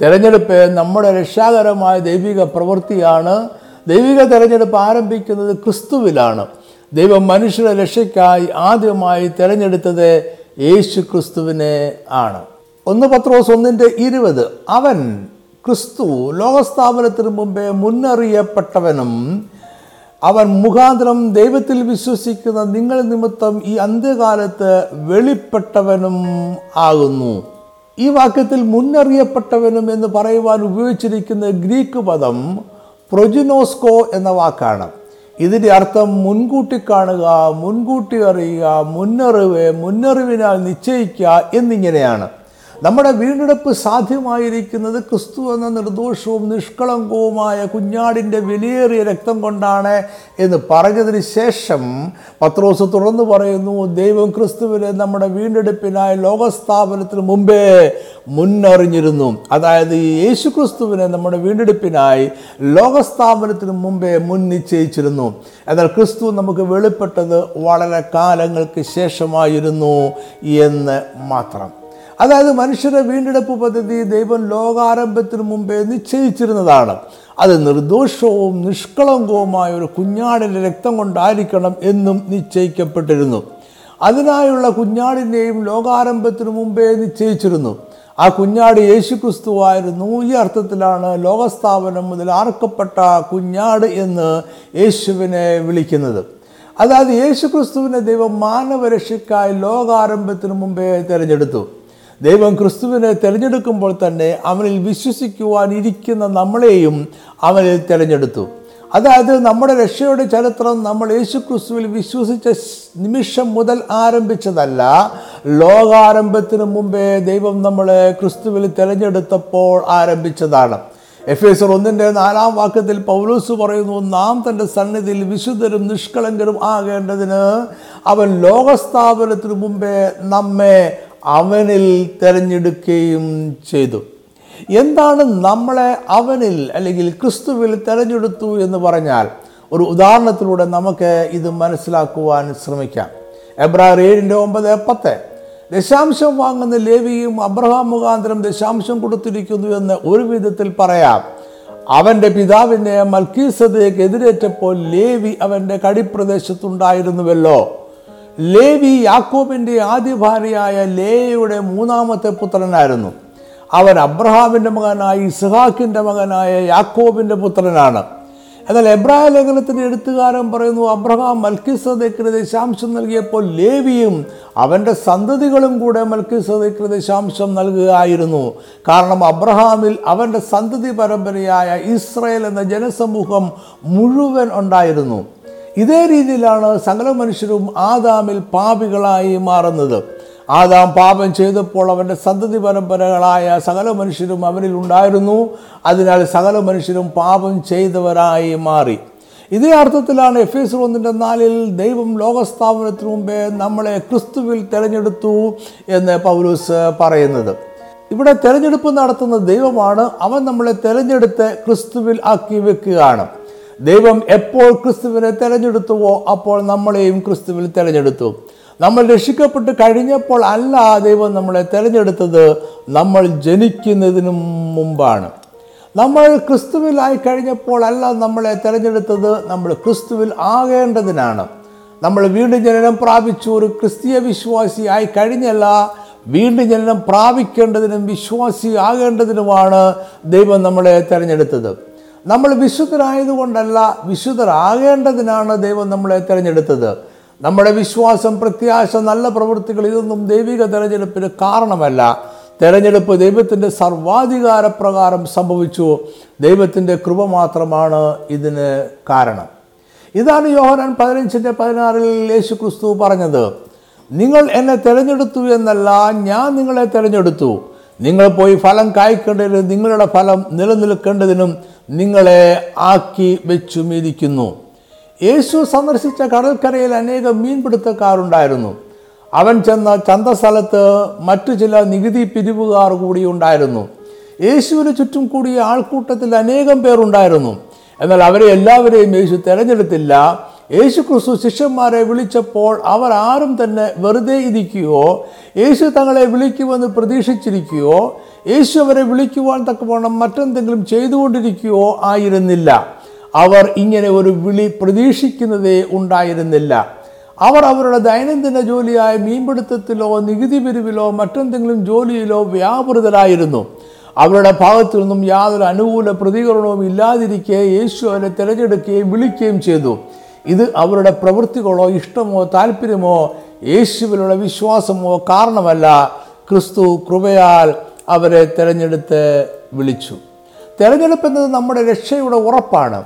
തിരഞ്ഞെടുപ്പ് നമ്മുടെ രക്ഷാകരമായ ദൈവിക പ്രവൃത്തിയാണ്. ദൈവിക തിരഞ്ഞെടുപ്പ് ആരംഭിക്കുന്നത് ക്രിസ്തുവിലാണ്. ദൈവം മനുഷ്യരെ രക്ഷയ്ക്കായി ആദ്യമായി തിരഞ്ഞെടുത്തത് യേശു ക്രിസ്തുവിനെ ആണ്. ഒന്ന് പത്രോസ് ഒന്നിന്റെ ഇരുപത് അവൻ ക്രിസ്തു ലോകസ്ഥാപനത്തിന് മുമ്പേ മുന്നറിയപ്പെട്ടവനും അവൻ മുഖാന്തരം ദൈവത്തിൽ വിശ്വസിക്കുന്ന നിങ്ങൾ നിമിത്തം ഈ അന്ത്യകാലത്ത് വെളിപ്പെട്ടവനും ആകുന്നു. ഈ വാക്യത്തിൽ മുന്നറിയപ്പെട്ടവനും എന്ന് പറയുവാൻ ഉപയോഗിച്ചിരിക്കുന്ന ഗ്രീക്ക് പദം പ്രൊജിനോസ്കോ എന്ന വാക്കാണ്. ഇതിന്റെ അർത്ഥം മുൻകൂട്ടി കാണുക മുൻകൂട്ടി അറിയുക മുന്നറിവ് മുന്നറിവിനാൽ നിശ്ചയിക്കുക എന്നിങ്ങനെയാണ്. നമ്മുടെ വീണ്ടെടുപ്പ് സാധ്യമായിരിക്കുന്നത് ക്രിസ്തു എന്ന നിർദോഷവും നിഷ്കളങ്കവുമായ കുഞ്ഞാടിന്റെ വിലയേറിയ രക്തം കൊണ്ടാണ് എന്ന് പറഞ്ഞതിന് ശേഷം പത്രോസ് തുറന്നു പറയുന്നു ദൈവം ക്രിസ്തുവിനെ നമ്മുടെ വീണ്ടെടുപ്പിനായി ലോകസ്ഥാപനത്തിന് മുമ്പേ മുന്നറിഞ്ഞിരുന്നു. അതായത് യേശു ക്രിസ്തുവിനെ നമ്മുടെ വീണ്ടെടുപ്പിനായി ലോകസ്ഥാപനത്തിന് മുമ്പേ മുൻ നിശ്ചയിച്ചിരുന്നു എന്നാൽ ക്രിസ്തു നമുക്ക് വെളിപ്പെട്ടത് വളരെ കാലങ്ങൾക്ക് ശേഷമായിരുന്നു എന്ന് മാത്രം. അതായത് മനുഷ്യരുടെ വീണ്ടെടുപ്പ് പദ്ധതി ദൈവം ലോകാരംഭത്തിന് മുമ്പേ നിശ്ചയിച്ചിരുന്നതാണ്. അത് നിർദോഷവും നിഷ്കളങ്കവുമായ ഒരു കുഞ്ഞാടിന്റെ രക്തം കൊണ്ടായിരിക്കണം എന്നും നിശ്ചയിക്കപ്പെട്ടിരുന്നു. അതിനായുള്ള കുഞ്ഞാടിന്റെയും ലോകാരംഭത്തിന് മുമ്പേ നിശ്ചയിച്ചിരുന്നു. ആ കുഞ്ഞാട് യേശു ക്രിസ്തുവായിരുന്നു ഈ അർത്ഥത്തിലാണ് ലോകസ്ഥാപനം മുതൽ ആർക്കപ്പെട്ട കുഞ്ഞാട് എന്ന് യേശുവിനെ വിളിക്കുന്നത്. അതായത് യേശു ക്രിസ്തുവിനെ ദൈവം മാനവരക്ഷയ്ക്കായി ലോകാരംഭത്തിന് മുമ്പേ തിരഞ്ഞെടുത്തു. ദൈവം ക്രിസ്തുവിനെ തിരഞ്ഞെടുക്കുമ്പോൾ തന്നെ അവനിൽ വിശ്വസിക്കുവാൻ ഇരിക്കുന്ന നമ്മളെയും അവനിൽ തിരഞ്ഞെടുത്തു. അതായത് നമ്മുടെ രക്ഷയുടെ ചരിത്രം നമ്മൾ യേശു ക്രിസ്തുവിൽ വിശ്വസിച്ച നിമിഷം മുതൽ ആരംഭിച്ചതല്ല. ലോകാരംഭത്തിന് മുമ്പേ ദൈവം നമ്മളെ ക്രിസ്തുവിൽ തിരഞ്ഞെടുത്തപ്പോൾ ആരംഭിച്ചതാണ്. എഫ് എസ് ഒന്നിന്റെ നാലാം വാക്യത്തിൽ പൗലൂസ് പറയുന്നു നാം തന്റെ സന്നിധിയിൽ വിശുദ്ധരും നിഷ്കളങ്കരും ആകേണ്ടതിന് അവൻ ലോകസ്ഥാപനത്തിനു മുമ്പേ നമ്മെ അവനിൽ തിരഞ്ഞെടുക്കുകയും ചെയ്തു. എന്താണ് നമ്മളെ അവനിൽ അല്ലെങ്കിൽ ക്രിസ്തുവിൽ തിരഞ്ഞെടുത്തു എന്ന് പറഞ്ഞാൽ? ഒരു ഉദാഹരണത്തിലൂടെ നമുക്ക് ഇത് മനസ്സിലാക്കുവാൻ ശ്രമിക്കാം. എബ്രാർ ഏഴിന്റെ ഒമ്പത് പത്ത്. ദശാംശം വാങ്ങുന്ന ലേവിയും അബ്രഹാം മുഖാന്തരം ദശാംശം കൊടുത്തിരിക്കുന്നു എന്ന് ഒരു വിധത്തിൽ പറയാം. അവന്റെ പിതാവിനെ മൽക്കീസതയ്ക്ക് എതിരേറ്റപ്പോൾ ലേവി അവന്റെ കടിപ്രദേശത്തുണ്ടായിരുന്നുവല്ലോ. ലേവി യാക്കോബിന്റെ ആദ്യ ഭാര്യയായ ലേയയുടെ മൂന്നാമത്തെ പുത്രനായിരുന്നു. അവൻ അബ്രഹാമിന്റെ മകനായ ഇസ്ഹാക്കിന്റെ മകനായ യാക്കോബിന്റെ പുത്രനാണ്. എന്നാൽ എബ്രാഹിം ലേഖനത്തിന്റെ എഴുത്തുകാരൻ പറയുന്നു അബ്രഹാം മൽക്കിസദേക്കിന് ദശാംശം നൽകിയപ്പോൾ ലേവിയും അവന്റെ സന്തതികളും കൂടെ മൽക്കിസദേക്കിന് ദശാംശം നൽകുകയായിരുന്നു. കാരണം അബ്രഹാമിൽ അവന്റെ സന്തതി പരമ്പരയായ ഇസ്രയേൽ എന്ന ജനസമൂഹം മുഴുവൻ ഉണ്ടായിരുന്നു. ഇതേ രീതിയിലാണ് സകല മനുഷ്യരും ആദാമിൽ പാപികളായി മാറുന്നത്. ആദാം പാപം ചെയ്തപ്പോൾ അവന്റെ സന്തതി പരമ്പരകളായ സകല മനുഷ്യരും അവരിൽ ഉണ്ടായിരുന്നു. അതിനാൽ സകല മനുഷ്യരും പാപം ചെയ്തവരായി മാറി. ഇതേ അർത്ഥത്തിലാണ് എഫ് എസ് ഒന്നിന്റെ നാലിൽ ദൈവം ലോകസ്ഥാപനത്തിന് മുമ്പേ നമ്മളെ ക്രിസ്തുവിൽ തിരഞ്ഞെടുത്തു എന്ന് പൗലൂസ് പറയുന്നത്. ഇവിടെ തിരഞ്ഞെടുപ്പ് നടത്തുന്ന ദൈവമാണ് അവൻ നമ്മളെ തിരഞ്ഞെടുത്ത് ക്രിസ്തുവിൽ ആക്കി വെക്കുകയാണ്. ദൈവം എപ്പോൾ ക്രിസ്തുവിനെ തിരഞ്ഞെടുത്തുവോ അപ്പോൾ നമ്മളെയും ക്രിസ്തുവിൽ തിരഞ്ഞെടുത്തു. നമ്മൾ രക്ഷിക്കപ്പെട്ട് കഴിഞ്ഞപ്പോൾ അല്ല ദൈവം നമ്മളെ തിരഞ്ഞെടുത്തത് നമ്മൾ ജനിക്കുന്നതിന് മുമ്പാണ്. നമ്മൾ ക്രിസ്തുവിലായി കഴിഞ്ഞപ്പോൾ അല്ല നമ്മളെ തിരഞ്ഞെടുത്തത് നമ്മൾ ക്രിസ്തുവിൽ ആകേണ്ടതിനാണ്. നമ്മൾ വീണ്ടും ജനനം പ്രാപിച്ചു ഒരു ക്രിസ്തീയ വിശ്വാസിയായി കഴിഞ്ഞല്ല വീണ്ടും ജനനം പ്രാപിക്കേണ്ടതിനും വിശ്വാസി ആകേണ്ടതിനുമാണ് ദൈവം നമ്മളെ തിരഞ്ഞെടുത്തത്. നമ്മൾ വിശുദ്ധരായതുകൊണ്ടല്ല വിശുദ്ധരാകേണ്ടതിനാണ് ദൈവം നമ്മളെ തിരഞ്ഞെടുത്തത്. നമ്മുടെ വിശ്വാസം പ്രത്യാശ നല്ല പ്രവൃത്തികൾ ഇതൊന്നും ദൈവിക തിരഞ്ഞെടുപ്പിന് കാരണമല്ല. തിരഞ്ഞെടുപ്പ് ദൈവത്തിന്റെ സർവാധികാര പ്രകാരം സംഭവിച്ചു. ദൈവത്തിന്റെ കൃപ മാത്രമാണ് ഇതിന് കാരണം. ഇതാണ് യോഹനാൻ പതിനഞ്ചിന്റെ പതിനാറിൽ യേശു ക്രിസ്തു പറഞ്ഞത്. നിങ്ങൾ എന്നെ തിരഞ്ഞെടുത്തു എന്നല്ല ഞാൻ നിങ്ങളെ തിരഞ്ഞെടുത്തു. നിങ്ങൾ പോയി ഫലം കായ്ക്കേണ്ടതിനും നിങ്ങളുടെ ഫലം നിലനിൽക്കേണ്ടതിനും നിങ്ങളെ ആക്കി വെച്ചു മീതിക്കുന്നു. യേശു സന്ദർശിച്ച കടൽക്കരയിൽ അനേകം മീൻപിടുത്തക്കാരുണ്ടായിരുന്നു. അവൻ ചെന്ന ചന്തസ്ഥലത്ത് മറ്റു ചില നികുതി പിരിവുകാർ കൂടി ഉണ്ടായിരുന്നു. യേശുവിന് ചുറ്റും കൂടിയ ആൾക്കൂട്ടത്തിൽ അനേകം പേരുണ്ടായിരുന്നു. എന്നാൽ അവരെ എല്ലാവരെയും യേശു തിരഞ്ഞെടുത്തില്ല. യേശു ക്രിസ്തു ശിഷ്യന്മാരെ വിളിച്ചപ്പോൾ അവർ ആരും തന്നെ വെറുതെ ഇരിക്കുകയോ യേശു തങ്ങളെ വിളിക്കുമെന്ന് പ്രതീക്ഷിച്ചിരിക്കുകയോ യേശു അവരെ വിളിക്കുവാൻ തക്കവണ്ണം മറ്റെന്തെങ്കിലും ചെയ്തുകൊണ്ടിരിക്കുകയോ ആയിരുന്നില്ല. അവർ ഇങ്ങനെ ഒരു വിളി പ്രതീക്ഷിക്കുന്നതേ ഉണ്ടായിരുന്നില്ല. അവർ അവരുടെ ദൈനംദിന ജോലിയായ മീൻപിടുത്തത്തിലോ നികുതി പിരിവിലോ മറ്റെന്തെങ്കിലും ജോലിയിലോ വ്യാപൃതരായിരുന്നു. അവരുടെ ഭാഗത്തു നിന്നും യാതൊരു അനുകൂല പ്രതികരണവും ഇല്ലാതിരിക്കെ യേശു അവരെ തിരഞ്ഞെടുക്കുകയും വിളിക്കുകയും ചെയ്തു. ഇത് അവരുടെ പ്രവൃത്തികളോ ഇഷ്ടമോ താല്പര്യമോ യേശുവിലുള്ള വിശ്വാസമോ കാരണമല്ല. ക്രിസ്തു കൃപയാൽ അവരെ തിരഞ്ഞെടുത്ത് വിളിച്ചു. തിരഞ്ഞെടുപ്പ് എന്നത് നമ്മുടെ രക്ഷയുടെ ഉറപ്പാണ്.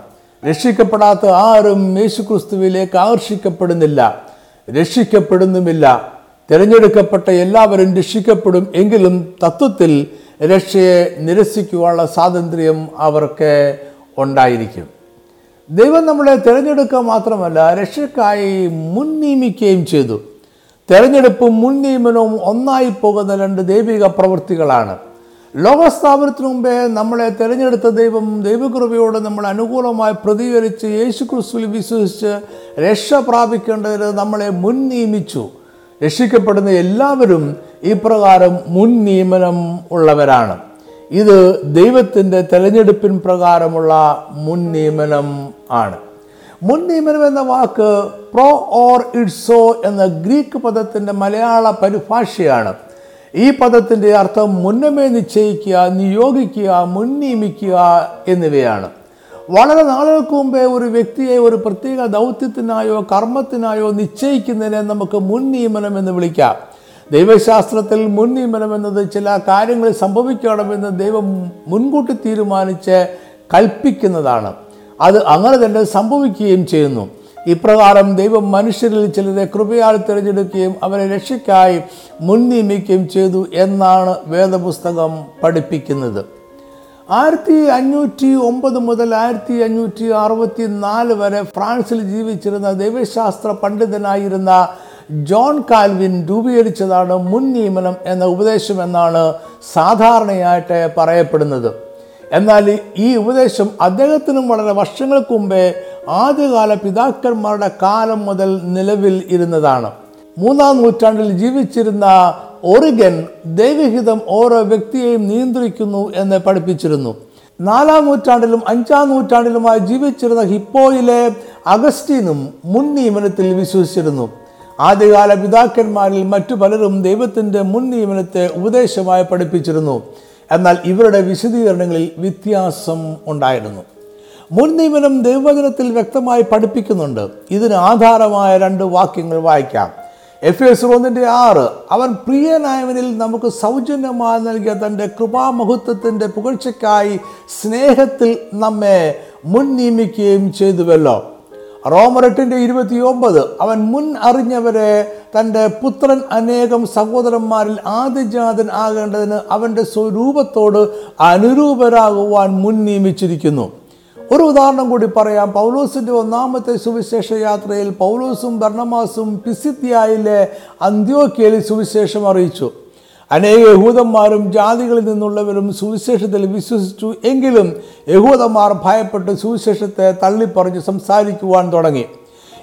രക്ഷിക്കപ്പെടാത്ത ആരും യേശു ക്രിസ്തുവിലേക്ക് ആകർഷിക്കപ്പെടുന്നില്ല. രക്ഷിക്കപ്പെടുന്നുമില്ല. തിരഞ്ഞെടുക്കപ്പെട്ട എല്ലാവരും രക്ഷിക്കപ്പെടും എങ്കിലും തത്വത്തിൽ രക്ഷയെ നിരസിക്കുവാനുള്ള സ്വാതന്ത്ര്യം അവർക്ക് ഉണ്ടായിരിക്കും. ദൈവം നമ്മളെ തിരഞ്ഞെടുക്കുക മാത്രമല്ല രക്ഷയ്ക്കായി മുൻ നിയമിക്കുകയും ചെയ്തു. തിരഞ്ഞെടുപ്പും മുൻ നിയമനവും ഒന്നായി പോകുന്ന രണ്ട് ദൈവിക പ്രവൃത്തികളാണ്. ലോകസ്ഥാപനത്തിന് മുമ്പേ നമ്മളെ തിരഞ്ഞെടുത്ത ദൈവം ദൈവകൃപയോട് നമ്മൾ അനുകൂലമായി പ്രതികരിച്ച് യേശു ക്രിസ്തുവിൽ വിശ്വസിച്ച് രക്ഷ പ്രാപിക്കേണ്ടതിന് നമ്മളെ മുൻ നിയമിച്ചു രക്ഷിക്കപ്പെടുന്ന എല്ലാവരും ഇപ്രകാരം മുൻ നിയമനം ഉള്ളവരാണ്. ഇത് ദൈവത്തിന്റെ തെരഞ്ഞെടുപ്പിൻ പ്രകാരമുള്ള മുൻ നിയമനം ആണ്. മുൻ നിയമനം എന്ന വാക്ക് പ്രോ ഓർ ഇഡ്സോ എന്ന ഗ്രീക്ക് പദത്തിന്റെ മലയാള പരിഭാഷയാണ്. ഈ പദത്തിന്റെ അർത്ഥം മുന്നമേ നിശ്ചയിക്കുക നിയോഗിക്കുക മുൻ നിയമിക്കുക എന്നിവയാണ്. വളരെ നാളുകൾക്ക് മുമ്പേ ഒരു വ്യക്തിയെ ഒരു പ്രത്യേക ദൗത്യത്തിനായോ കർമ്മത്തിനായോ നിശ്ചയിക്കുന്നതിനെ നമുക്ക് മുൻ നിയമനം എന്ന് വിളിക്കാം. ദൈവശാസ്ത്രത്തിൽ മുൻ നിയമനം എന്നത് ചില കാര്യങ്ങൾ സംഭവിക്കണമെന്ന് ദൈവം മുൻകൂട്ടി തീരുമാനിച്ച് കൽപ്പിക്കുന്നതാണ്. അത് അങ്ങനെ തന്നെ സംഭവിക്കുകയും ചെയ്യുന്നു. ഇപ്രകാരം ദൈവം മനുഷ്യരിൽ ചിലരെ കൃപയാൽ തിരഞ്ഞെടുക്കുകയും അവരെ രക്ഷയ്ക്കായി മുൻ നിയമിക്കുകയും ചെയ്തു എന്നാണ് വേദപുസ്തകം പഠിപ്പിക്കുന്നത്. ആയിരത്തി അഞ്ഞൂറ്റി ഒമ്പത് മുതൽ ആയിരത്തി അഞ്ഞൂറ്റി അറുപത്തി നാല് വരെ ഫ്രാൻസിൽ ജീവിച്ചിരുന്ന ദൈവശാസ്ത്ര പണ്ഡിതനായിരുന്ന ജോൺ കാൽവിൻ രൂപീകരിച്ചതാണ് മുൻ നിയമനം എന്ന ഉപദേശം എന്നാണ് സാധാരണയായിട്ട് പറയപ്പെടുന്നത്. എന്നാൽ ഈ ഉപദേശം അദ്ദേഹത്തിനും വളരെ വർഷങ്ങൾക്ക് മുമ്പേ ആദ്യകാല പിതാക്കന്മാരുടെ കാലം മുതൽ നിലവിൽ ഇരുന്നതാണ്. മൂന്നാം നൂറ്റാണ്ടിൽ ജീവിച്ചിരുന്ന ഒറിഗൻ ദൈവഹിതം ഓരോ വ്യക്തിയെയും നിയന്ത്രിക്കുന്നു എന്ന് പഠിപ്പിച്ചിരുന്നു. നാലാം നൂറ്റാണ്ടിലും അഞ്ചാം നൂറ്റാണ്ടിലുമായി ജീവിച്ചിരുന്ന ഹിപ്പോയിലെ അഗസ്റ്റീനും മുൻ നിയമനത്തിൽ വിശ്വസിച്ചിരുന്നു. ആദ്യകാല പിതാക്കന്മാരിൽ മറ്റു പലരും ദൈവത്തിന്റെ മുൻ നിയമനത്തെ ഉപദേശമായി പഠിപ്പിച്ചിരുന്നു. എന്നാൽ ഇവരുടെ വിശദീകരണങ്ങളിൽ വ്യത്യാസം ഉണ്ടായിരുന്നു. മുൻ നിയമനം ദൈവവചനത്തിൽ വ്യക്തമായി പഠിപ്പിക്കുന്നുണ്ട്. ഇതിന് ആധാരമായ രണ്ട് വാക്യങ്ങൾ വായിക്കാം. എഫ് എസ് ഒന്നിന്റെ ആറ് അവൻ പ്രിയനായവനിൽ നമുക്ക് സൗജന്യമായി നൽകിയ തന്റെ കൃപാമഹത്വത്തിന്റെ പുകഴ്ചയ്ക്കായി സ്നേഹത്തിൽ നമ്മെ മുൻ നിയമിക്കുകയും ചെയ്തുവല്ലോ. റോമറെട്ടിന്റെ ഇരുപത്തി ഒമ്പത് അവൻ മുൻ അറിഞ്ഞവരെ തന്റെ പുത്രൻ അനേകം സഹോദരന്മാരിൽ ആദ്യജാതൻ ആകേണ്ടതിന് അവന്റെ സ്വരൂപത്തോട് അനുരൂപരാകുവാൻ മുൻ നിയമിച്ചിരിക്കുന്നു. ഒരു ഉദാഹരണം കൂടി പറയാം. പൗലോസിന്റെ ഒന്നാമത്തെ സുവിശേഷ യാത്രയിൽ പൗലോസും ഭർണമാസും പിസിത്തിയായിലെ അന്ത്യോക്കിയയിൽ സുവിശേഷം അറിയിച്ചു. അനേക യഹൂദന്മാരും ജാതികളിൽ നിന്നുള്ളവരും സുവിശേഷത്തിൽ വിശ്വസിച്ചു എങ്കിലും യഹൂദന്മാർ ഭയപ്പെട്ട് സുവിശേഷത്തെ തള്ളിപ്പറഞ്ഞ് സംസാരിക്കുവാൻ തുടങ്ങി.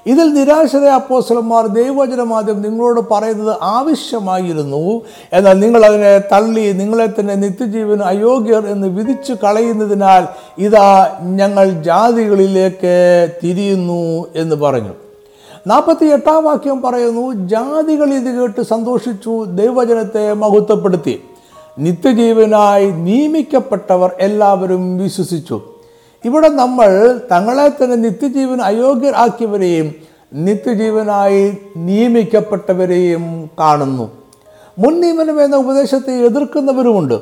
ഇതിൽ നിരാശരായ അപ്പോസ്തലന്മാർ ദൈവവചനമാദ്യം നിങ്ങളോട് പറയുന്നത് ആവശ്യമായിരുന്നു. എന്നാൽ നിങ്ങളതിനെ തള്ളി നിങ്ങളെ തന്നെ നിത്യജീവന് അയോഗ്യർ എന്ന് വിധിച്ചു കളയുന്നതിനാൽ ഇതാ ഞങ്ങൾ ജാതികളിലേക്ക് തിരിയുന്നു എന്ന് പറഞ്ഞു. നാൽപ്പത്തി എട്ടാം വാക്യം പറയുന്നു ജാതികൾ ഇത് കേട്ട് സന്തോഷിച്ചു ദൈവജനത്തെ മഹത്വപ്പെടുത്തി. നിത്യജീവനായി നിയമിക്കപ്പെട്ടവർ എല്ലാവരും വിശ്വസിച്ചു. ഇവിടെ നമ്മൾ തങ്ങളെ തന്നെ നിത്യജീവൻ അയോഗ്യരാക്കിയവരെയും നിത്യജീവനായി നിയമിക്കപ്പെട്ടവരെയും കാണുന്നു. മുൻ നിയമനം എന്ന ഉപദേശത്തെ എതിർക്കുന്നവരുമുണ്ട്.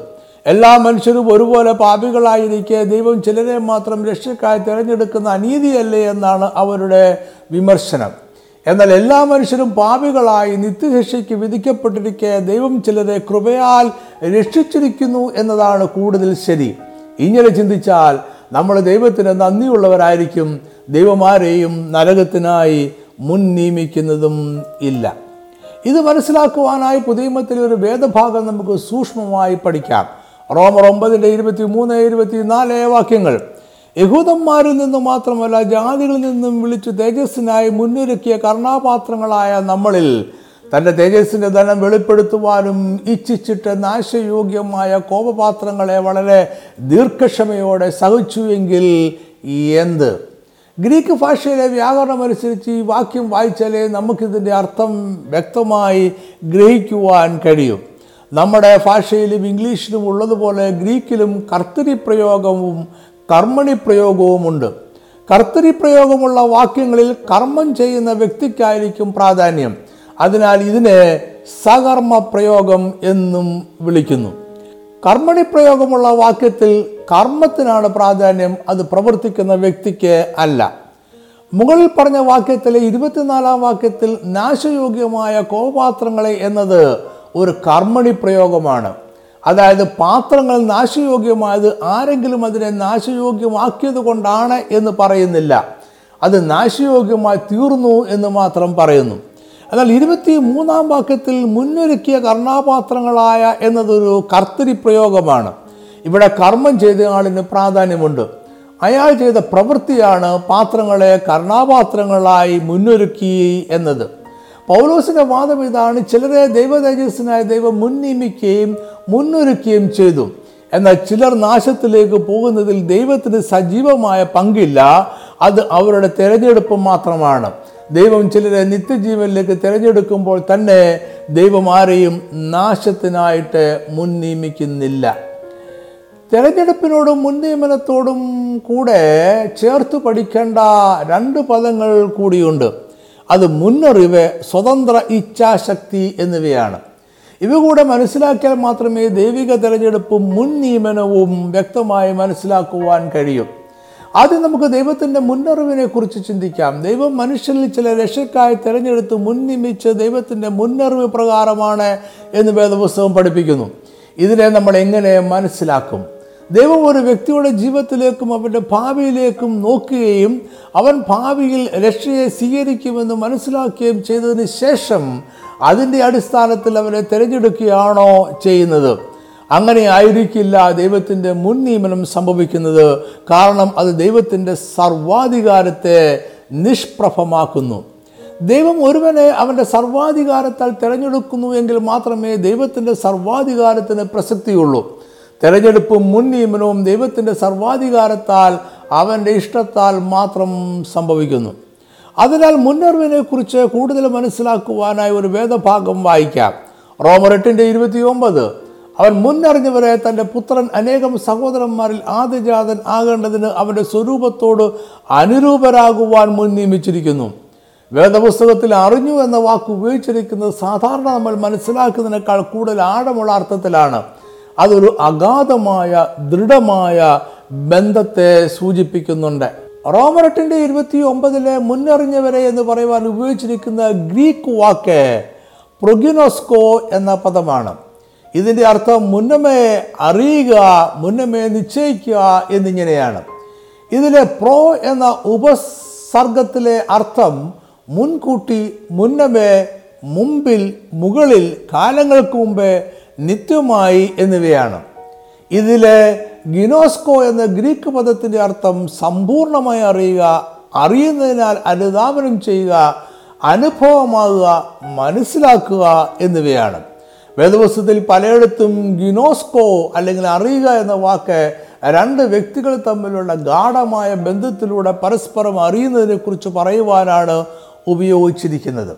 എല്ലാ മനുഷ്യരും ഒരുപോലെ പാപികളായിരിക്കെ ദൈവം ചിലരെ മാത്രം രക്ഷക്കായി തിരഞ്ഞെടുക്കുന്ന അനീതിയല്ലേ എന്നാണ് അവരുടെ വിമർശനം. എന്നാൽ എല്ലാ മനുഷ്യരും പാപികളായി നിത്യശിക്ഷയ്ക്ക് വിധിക്കപ്പെട്ടിരിക്കെ ദൈവം ചിലരെ കൃപയാൽ രക്ഷിച്ചിരിക്കുന്നു എന്നതാണ് കൂടുതൽ ശരി. ഇങ്ങനെ ചിന്തിച്ചാൽ നമ്മൾ ദൈവത്തിന് നന്ദിയുള്ളവരായിരിക്കും. ദൈവമാരെയും നരകത്തിനായി മുൻ നിയമിക്കുന്നതും ഇല്ല. ഇത് മനസ്സിലാക്കുവാനായി പുതിയമത്തിലെ ഒരു വേദഭാഗം നമുക്ക് സൂക്ഷ്മമായി പഠിക്കാം. റോമർ ഒമ്പതിന്റെ ഇരുപത്തി മൂന്ന് ഇരുപത്തി നാല് വാക്യങ്ങൾ. യഹൂദന്മാരിൽ നിന്ന് മാത്രമല്ല ജാതികളിൽ നിന്നും വിളിച്ച് തേജസ്സിനായി മുന്നൊരുക്കിയ കർണാപാത്രങ്ങളായ നമ്മളിൽ തന്റെ തേജസ്സിന്റെ ധനം വെളിപ്പെടുത്തുവാനും ഇച്ഛിച്ചിട്ട് നാശയോഗ്യമായ കോപപാത്രങ്ങളെ വളരെ ദീർഘക്ഷമയോടെ സഹിച്ചുവെങ്കിൽ എന്ത്? ഗ്രീക്ക് ഭാഷയിലെ വ്യാകരണം അനുസരിച്ച് ഈ വാക്യം വായിച്ചാലേ നമുക്കിതിന്റെ അർത്ഥം വ്യക്തമായി ഗ്രഹിക്കുവാൻ കഴിയും. നമ്മുടെ ഭാഷയിലും ഇംഗ്ലീഷിലും ഉള്ളതുപോലെ ഗ്രീക്കിലും കർത്തരി പ്രയോഗവും കർമ്മണി പ്രയോഗവുമുണ്ട്. കർത്തരി പ്രയോഗമുള്ള വാക്യങ്ങളിൽ കർമ്മം ചെയ്യുന്ന വ്യക്തിക്കായിരിക്കും പ്രാധാന്യം. അതിനാൽ ഇതിനെ സകർമ്മ പ്രയോഗം എന്നും വിളിക്കുന്നു. കർമ്മണി പ്രയോഗമുള്ള വാക്യത്തിൽ കർമ്മത്തിനാണ് പ്രാധാന്യം അത് പ്രവർത്തിക്കുന്ന വ്യക്തിക്ക് അല്ല. മുകളിൽ പറഞ്ഞ വാക്യത്തിലെ ഇരുപത്തിനാലാം വാക്യത്തിൽ നാശയോഗ്യമായ കോപാത്രങ്ങളെ എന്നത് ഒരു കർമ്മണി പ്രയോഗമാണ്. അതായത് പാത്രങ്ങൾ നാശയോഗ്യമായത് ആരെങ്കിലും അതിനെ നാശയോഗ്യമാക്കിയത് കൊണ്ടാണ് എന്ന് പറയുന്നില്ല. അത് നാശയോഗ്യമായി തീർന്നു എന്ന് മാത്രം പറയുന്നു. എന്നാൽ ഇരുപത്തി മൂന്നാം വാക്യത്തിൽ മുന്നൊരുക്കിയ കർണാപാത്രങ്ങളായ എന്നതൊരു കർത്തരി പ്രയോഗമാണ്. ഇവിടെ കർമ്മം ചെയ്ത ആളിന് പ്രാധാന്യമുണ്ട്. അയാൾ ചെയ്ത പ്രവൃത്തിയാണ് പാത്രങ്ങളെ കർണാപാത്രങ്ങളായി മുന്നൊരുക്കി എന്നത്. പൗലോസിന്റെ വാദം ഇതാണ് ചിലരെ ദൈവതേജസ്സിനായി ദൈവം മുൻ നിയമിക്കുകയും മുന്നൊരുക്കുകയും ചെയ്തു. എന്നാൽ ചിലർ നാശത്തിലേക്ക് പോകുന്നതിൽ ദൈവത്തിന് സജീവമായ പങ്കില്ല. അത് അവരുടെ തിരഞ്ഞെടുപ്പ് മാത്രമാണ്. ദൈവം ചിലരെ നിത്യജീവനിലേക്ക് തിരഞ്ഞെടുക്കുമ്പോൾ തന്നെ ദൈവം ആരെയും നാശത്തിനായിട്ട് മുൻ നിയമിക്കുന്നില്ല തിരഞ്ഞെടുപ്പിനോടും മുൻ നിയമനത്തോടും കൂടെ ചേർത്ത് പഠിക്കേണ്ട രണ്ട് പദങ്ങൾ കൂടിയുണ്ട്. അത് മുന്നറിവ് സ്വതന്ത്ര ഇച്ഛാശക്തി എന്നിവയാണ്. ഇവ കൂടെ മനസ്സിലാക്കിയാൽ മാത്രമേ ദൈവിക തെരഞ്ഞെടുപ്പും മുൻ നിയമനവും വ്യക്തമായി മനസ്സിലാക്കുവാൻ കഴിയും. ആദ്യം നമുക്ക് ദൈവത്തിന്റെ മുന്നറിവിനെ കുറിച്ച് ചിന്തിക്കാം. ദൈവം മനുഷ്യരിൽ ചില രക്ഷക്കായി തിരഞ്ഞെടുത്ത് മുൻ നിയമിച്ച് ദൈവത്തിന്റെ മുന്നറിവ് പ്രകാരമാണ് എന്ന് വേദപുസ്തകം പഠിപ്പിക്കുന്നു. ഇതിനെ നമ്മൾ എങ്ങനെ മനസ്സിലാക്കും? ദൈവം ഒരു വ്യക്തിയുടെ ജീവിതത്തിലേക്കും അവന്റെ ഭാവിയിലേക്കും നോക്കുകയും അവൻ ഭാവിയിൽ രക്ഷയെ സ്വീകരിക്കുമെന്ന് മനസ്സിലാക്കുകയും ചെയ്തതിന് ശേഷം അതിന്റെ അടിസ്ഥാനത്തിൽ അവനെ തിരഞ്ഞെടുക്കുകയാണോ ചെയ്യുന്നത്? അങ്ങനെ ആയിരിക്കില്ല ദൈവത്തിന്റെ മുൻ നിയമനം സംഭവിക്കുന്നത്. കാരണം അത് ദൈവത്തിന്റെ സർവാധികാരത്തെ നിഷ്പ്രഭമാക്കുന്നു. ദൈവം ഒരുവനെ അവന്റെ സർവാധികാരത്താൽ തിരഞ്ഞെടുക്കുന്നു എങ്കിൽ മാത്രമേ ദൈവത്തിന്റെ സർവാധികാരത്തിന് പ്രസക്തിയുള്ളൂ. തിരഞ്ഞെടുപ്പും മുൻ നിയമനവും ദൈവത്തിന്റെ സർവാധികാരത്താൽ അവന്റെ ഇഷ്ടത്താൽ മാത്രം സംഭവിക്കുന്നു. അതിനാൽ മുന്നറിവിനെ കുറിച്ച് കൂടുതൽ മനസ്സിലാക്കുവാനായി ഒരു വേദഭാഗം വായിക്കാം. റോമർ എട്ടിന്റെ ഇരുപത്തി ഒമ്പത് അവൻ മുന്നറിഞ്ഞവരെ തന്റെ പുത്രൻ അനേകം സഹോദരന്മാരിൽ ആദ്യജാതൻ ആകേണ്ടതിന് അവന്റെ സ്വരൂപത്തോട് അനുരൂപരാകുവാൻ മുൻ നിയമിച്ചിരിക്കുന്നു. വേദപുസ്തകത്തിൽ അറിഞ്ഞു എന്ന വാക്ക് ഉപയോഗിച്ചിരിക്കുന്നത് സാധാരണ നമ്മൾ മനസ്സിലാക്കുന്നതിനേക്കാൾ കൂടുതൽ ആഴമുള്ള അർത്ഥത്തിലാണ്. അതൊരു അഗാധമായ ദൃഢമായ ബന്ധത്തെ സൂചിപ്പിക്കുന്നുണ്ട്. റോമറട്ടിന്റെ ഇരുപത്തി ഒമ്പതിലെ മുന്നറിഞ്ഞവരെ എന്ന് പറയുവാൻ ഉപയോഗിച്ചിരിക്കുന്ന ഗ്രീക്ക് വാക്ക് പ്രൊഗിനോസ്കോ എന്ന പദമാണ്. ഇതിന്റെ അർത്ഥം മുന്നമേ അറിയുക മുന്നമേ നിശ്ചയിക്കുക എന്നിങ്ങനെയാണ്. ഇതിലെ പ്രോ എന്ന ഉപസർഗത്തിലെ അർത്ഥം മുൻകൂട്ടി മുന്നമേ മുമ്പിൽ മുകളിൽ കാലങ്ങൾക്ക് മുമ്പേ നിത്യമായി എന്നിവയാണ്. ഇതിലെ ഗിനോസ്കോ എന്ന ഗ്രീക്ക് പദത്തിന്റെ അർത്ഥം സമ്പൂർണമായി അറിയുക അറിയുന്നതിനാൽ അനുധാപനം ചെയ്യുക അനുഭവമാകുക മനസ്സിലാക്കുക എന്നിവയാണ്. വേദവസ്തുത്തിൽ പലയിടത്തും ഗിനോസ്കോ അല്ലെങ്കിൽ അറിയുക എന്ന വാക്ക് രണ്ട് വ്യക്തികൾ തമ്മിലുള്ള ഗാഠമായ ബന്ധത്തിലൂടെ പരസ്പരം അറിയുന്നതിനെക്കുറിച്ച് പറയുവാനാണ് ഉപയോഗിച്ചിരിക്കുന്നത്.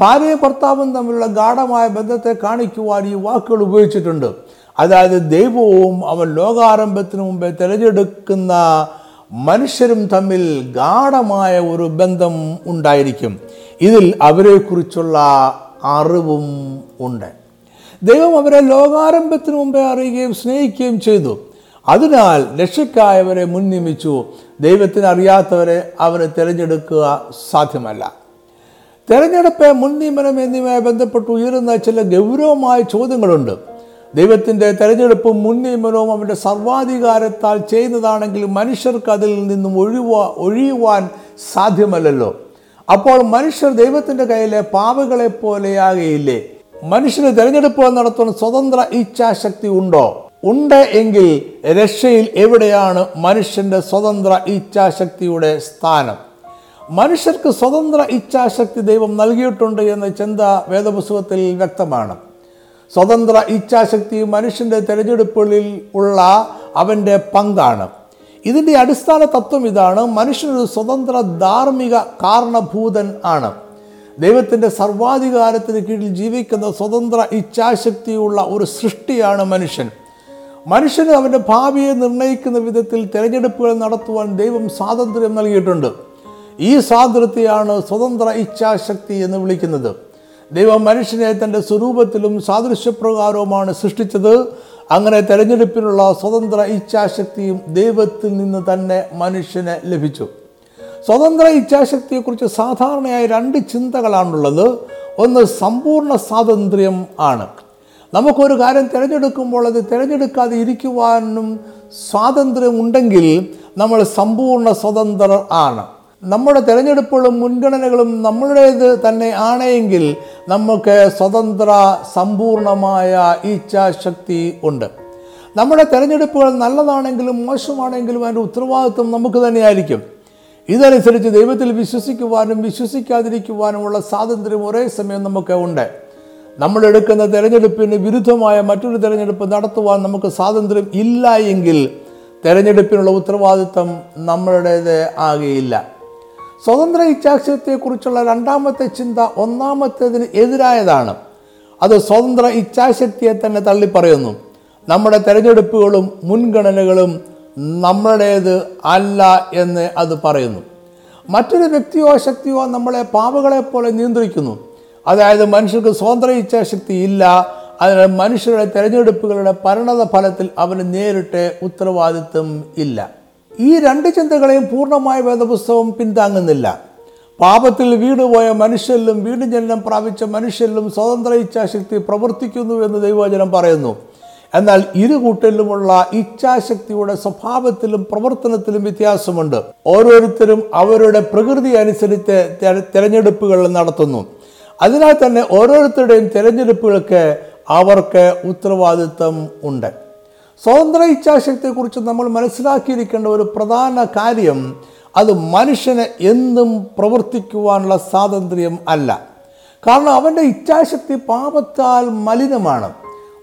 ഭാര്യയും ഭർത്താവും തമ്മിലുള്ള ഗാഠമായ ബന്ധത്തെ കാണിക്കുവാൻ ഈ വാക്കുകൾ ഉപയോഗിച്ചിട്ടുണ്ട്. അതായത് ദൈവവും അവൻ ലോകാരംഭത്തിന് മുമ്പേ തിരഞ്ഞെടുക്കുന്ന മനുഷ്യരും തമ്മിൽ ഗാഠമായ ഒരു ബന്ധം ഉണ്ടായിരിക്കും. ഇതിൽ അവരെക്കുറിച്ചുള്ള അറിവും ഉണ്ട്. ദൈവം അവരെ ലോകാരംഭത്തിന് മുമ്പേ അറിയുകയും സ്നേഹിക്കുകയും ചെയ്തു. അതിനാൽ രക്ഷക്കായവരെ മുൻ നിയമിച്ചു ദൈവത്തിന് അറിയാത്തവരെ അവന് തിരഞ്ഞെടുക്കുക സാധ്യമല്ല. തിരഞ്ഞെടുപ്പ് മുൻ നിയമനം എന്നിവയുമായി ബന്ധപ്പെട്ട് ഉയരുന്ന ചില ഗൗരവമായ ചോദ്യങ്ങളുണ്ട്. ദൈവത്തിന്റെ തെരഞ്ഞെടുപ്പും മുൻ നിയമനവും അവന്റെ സർവാധികാരത്താൽ ചെയ്യുന്നതാണെങ്കിൽ മനുഷ്യർക്ക് അതിൽ നിന്നും ഒഴിവാ ഒഴിയുവാൻ സാധ്യമല്ലല്ലോ. അപ്പോൾ മനുഷ്യർ ദൈവത്തിന്റെ കയ്യിലെ പാവകളെ പോലെയാകയില്ലേ? മനുഷ്യന് തെരഞ്ഞെടുപ്പുകൾ നടത്തുന്ന സ്വതന്ത്ര ഇച്ഛാശക്തി ഉണ്ടോ? ഉണ്ട് എങ്കിൽ രക്ഷയിൽ എവിടെയാണ് മനുഷ്യന്റെ സ്വതന്ത്ര ഇച്ഛാശക്തിയുടെ സ്ഥാനം? മനുഷ്യർക്ക് സ്വതന്ത്ര ഇച്ഛാശക്തി ദൈവം നൽകിയിട്ടുണ്ട് എന്ന ചിന്ത വേദപുസ്തകത്തിൽ വ്യക്തമാണ്. സ്വതന്ത്ര ഇച്ഛാശക്തി മനുഷ്യന്റെ തിരഞ്ഞെടുപ്പുകളിൽ ഉള്ള അവന്റെ പങ്കാണ്. ഇതിന്റെ അടിസ്ഥാന തത്വം ഇതാണ്. മനുഷ്യനൊരു സ്വതന്ത്ര ധാർമ്മിക കാരണഭൂതൻ ആണ്. ദൈവത്തിന്റെ സർവാധികാരത്തിന് കീഴിൽ ജീവിക്കുന്ന സ്വതന്ത്ര ഇച്ഛാശക്തിയുള്ള ഒരു സൃഷ്ടിയാണ് മനുഷ്യൻ. മനുഷ്യന് അവന്റെ ഭാവിയെ നിർണയിക്കുന്ന വിധത്തിൽ തിരഞ്ഞെടുപ്പുകൾ നടത്തുവാൻ ദൈവം സ്വാതന്ത്ര്യം നൽകിയിട്ടുണ്ട്. ഈ സ്വാതന്ത്ര്യത്തെയാണ് സ്വതന്ത്ര ഇച്ഛാശക്തി എന്ന് വിളിക്കുന്നത്. ദൈവം മനുഷ്യനെ തന്റെ സ്വരൂപത്തിലും സാദൃശ്യപ്രകാരവുമാണ് സൃഷ്ടിച്ചത്. അങ്ങനെ തെരഞ്ഞെടുപ്പിനുള്ള സ്വതന്ത്ര ഇച്ഛാശക്തിയും ദൈവത്തിൽ നിന്ന് തന്നെ മനുഷ്യന് ലഭിച്ചു. സ്വതന്ത്ര ഇച്ഛാശക്തിയെക്കുറിച്ച് സാധാരണയായി രണ്ട് ചിന്തകളാണുള്ളത്. ഒന്ന് സമ്പൂർണ സ്വാതന്ത്ര്യം ആണ്. നമുക്കൊരു കാര്യം തിരഞ്ഞെടുക്കുമ്പോൾ അത് തിരഞ്ഞെടുക്കാതെ ഇരിക്കുവാനും സ്വാതന്ത്ര്യം ഉണ്ടെങ്കിൽ നമ്മൾ സമ്പൂർണ സ്വതന്ത്രർ ആണ്. നമ്മുടെ തിരഞ്ഞെടുപ്പുകളും മുൻഗണനകളും നമ്മളുടേത് തന്നെ ആണെങ്കിൽ നമുക്ക് സ്വതന്ത്ര സമ്പൂർണമായ ഇച്ഛാശക്തി ഉണ്ട്. നമ്മുടെ തിരഞ്ഞെടുപ്പുകൾ നല്ലതാണെങ്കിലും മോശമാണെങ്കിലും അതിന്റെ ഉത്തരവാദിത്വം നമുക്ക് തന്നെയായിരിക്കും. ഇതനുസരിച്ച് ദൈവത്തിൽ വിശ്വസിക്കുവാനും വിശ്വസിക്കാതിരിക്കുവാനുമുള്ള സ്വാതന്ത്ര്യം ഒരേ സമയം നമുക്ക് ഉണ്ട്. നമ്മൾ എടുക്കുന്ന തിരഞ്ഞെടുപ്പിന് വിരുദ്ധമായ മറ്റൊരു തിരഞ്ഞെടുപ്പ് നടത്തുവാൻ നമുക്ക് സ്വാതന്ത്ര്യം ഇല്ല എങ്കിൽ തിരഞ്ഞെടുപ്പിനുള്ള ഉത്തരവാദിത്വം നമ്മളുടേത് ആകെയില്ല. സ്വതന്ത്ര ഇച്ഛാശക്തിയെക്കുറിച്ചുള്ള രണ്ടാമത്തെ ചിന്ത ഒന്നാമത്തേതിന് എതിരായതാണ്. അത് സ്വതന്ത്ര ഇച്ഛാശക്തിയെ തന്നെ തള്ളിപ്പറയുന്നു. നമ്മുടെ തിരഞ്ഞെടുപ്പുകളും മുൻഗണനകളും നമ്മുടേത് അല്ല എന്ന് അത് പറയുന്നു. മറ്റൊരു വ്യക്തിയോ ശക്തിയോ നമ്മളെ പാവകളെപ്പോലെ നിയന്ത്രിക്കുന്നു. അതായത് മനുഷ്യർക്ക് സ്വതന്ത്ര ഇച്ഛാശക്തി ഇല്ല. അതിനാൽ മനുഷ്യരുടെ തിരഞ്ഞെടുപ്പുകളുടെ പരിണത ഫലത്തിൽ അവന് നേരിട്ട് ഉത്തരവാദിത്വം ഇല്ല. ഈ രണ്ട് ചിന്തകളെയും പൂർണമായ വേദപുസ്തകം പിന്താങ്ങുന്നില്ല പാപത്തിൽ വീണുപോയ മനുഷ്യരിലും വീണ്ടും ജനനം പ്രാപിച്ച മനുഷ്യരിലും സ്വതന്ത്ര ഇച്ഛാശക്തി പ്രവർത്തിക്കുന്നു എന്ന് ദൈവവചനം പറയുന്നു. എന്നാൽ ഇരു കൂട്ടരിലുമുള്ള ഇച്ഛാശക്തിയുടെ സ്വഭാവത്തിലും പ്രവർത്തനത്തിലും വ്യത്യാസമുണ്ട്. ഓരോരുത്തരും അവരുടെ പ്രകൃതി അനുസരിച്ച് തെരഞ്ഞെടുപ്പുകൾ നടത്തുന്നു. അതിനാൽ തന്നെ ഓരോരുത്തരുടെയും തിരഞ്ഞെടുപ്പുകൾക്ക് അവർക്ക് ഉത്തരവാദിത്വം ഉണ്ട്. സ്വതന്ത്ര ഇച്ഛാശക്തിയെക്കുറിച്ച് നമ്മൾ മനസ്സിലാക്കിയിരിക്കേണ്ട ഒരു പ്രധാന കാര്യം അത് മനുഷ്യന് എന്നും പ്രവർത്തിക്കുവാനുള്ള സ്വാതന്ത്ര്യം അല്ല. കാരണം അവന്റെ ഇച്ഛാശക്തി പാപത്താൽ മലിനമാണ്.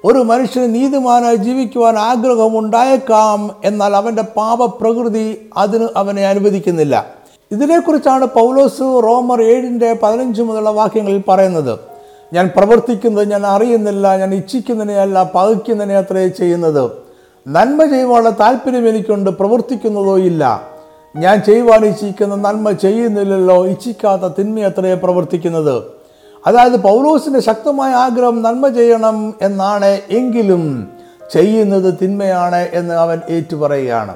ഒരു മനുഷ്യന് നീതിമാനായി ജീവിക്കുവാൻ ആഗ്രഹമുണ്ടായേക്കാം എന്നാൽ അവന്റെ പാപപ്രകൃതി അതിന് അവനെ അനുവദിക്കുന്നില്ല. ഇതിനെക്കുറിച്ചാണ് പൗലോസ് റോമർ ഏഴിന്റെ പതിനഞ്ച് മുതലുള്ള വാക്യങ്ങളിൽ പറയുന്നത്. ഞാൻ പ്രവർത്തിക്കുന്നത് ഞാൻ അറിയുന്നില്ല ഞാൻ ഇച്ഛിക്കുന്നതിനെയല്ല പകയ്ക്കുന്നതിനെ ചെയ്യുന്നത്. നന്മ ചെയ്യുവാനുള്ള താല്പര്യം എനിക്കുണ്ട് പ്രവർത്തിക്കുന്നതോ ഇല്ല. ഞാൻ ചെയ്യുവാൻ ഇച്ഛിക്കുന്ന നന്മ ചെയ്യുന്നില്ലല്ലോ ഇച്ഛിക്കാത്ത തിന്മ അത്രയെ പ്രവർത്തിക്കുന്നത്. അതായത് പൗലോസിന്റെ ശക്തമായ ആഗ്രഹം നന്മ ചെയ്യണം എന്നാണ് എങ്കിലും ചെയ്യുന്നത് തിന്മയാണ് എന്ന് അവൻ ഏറ്റുപറയുകയാണ്.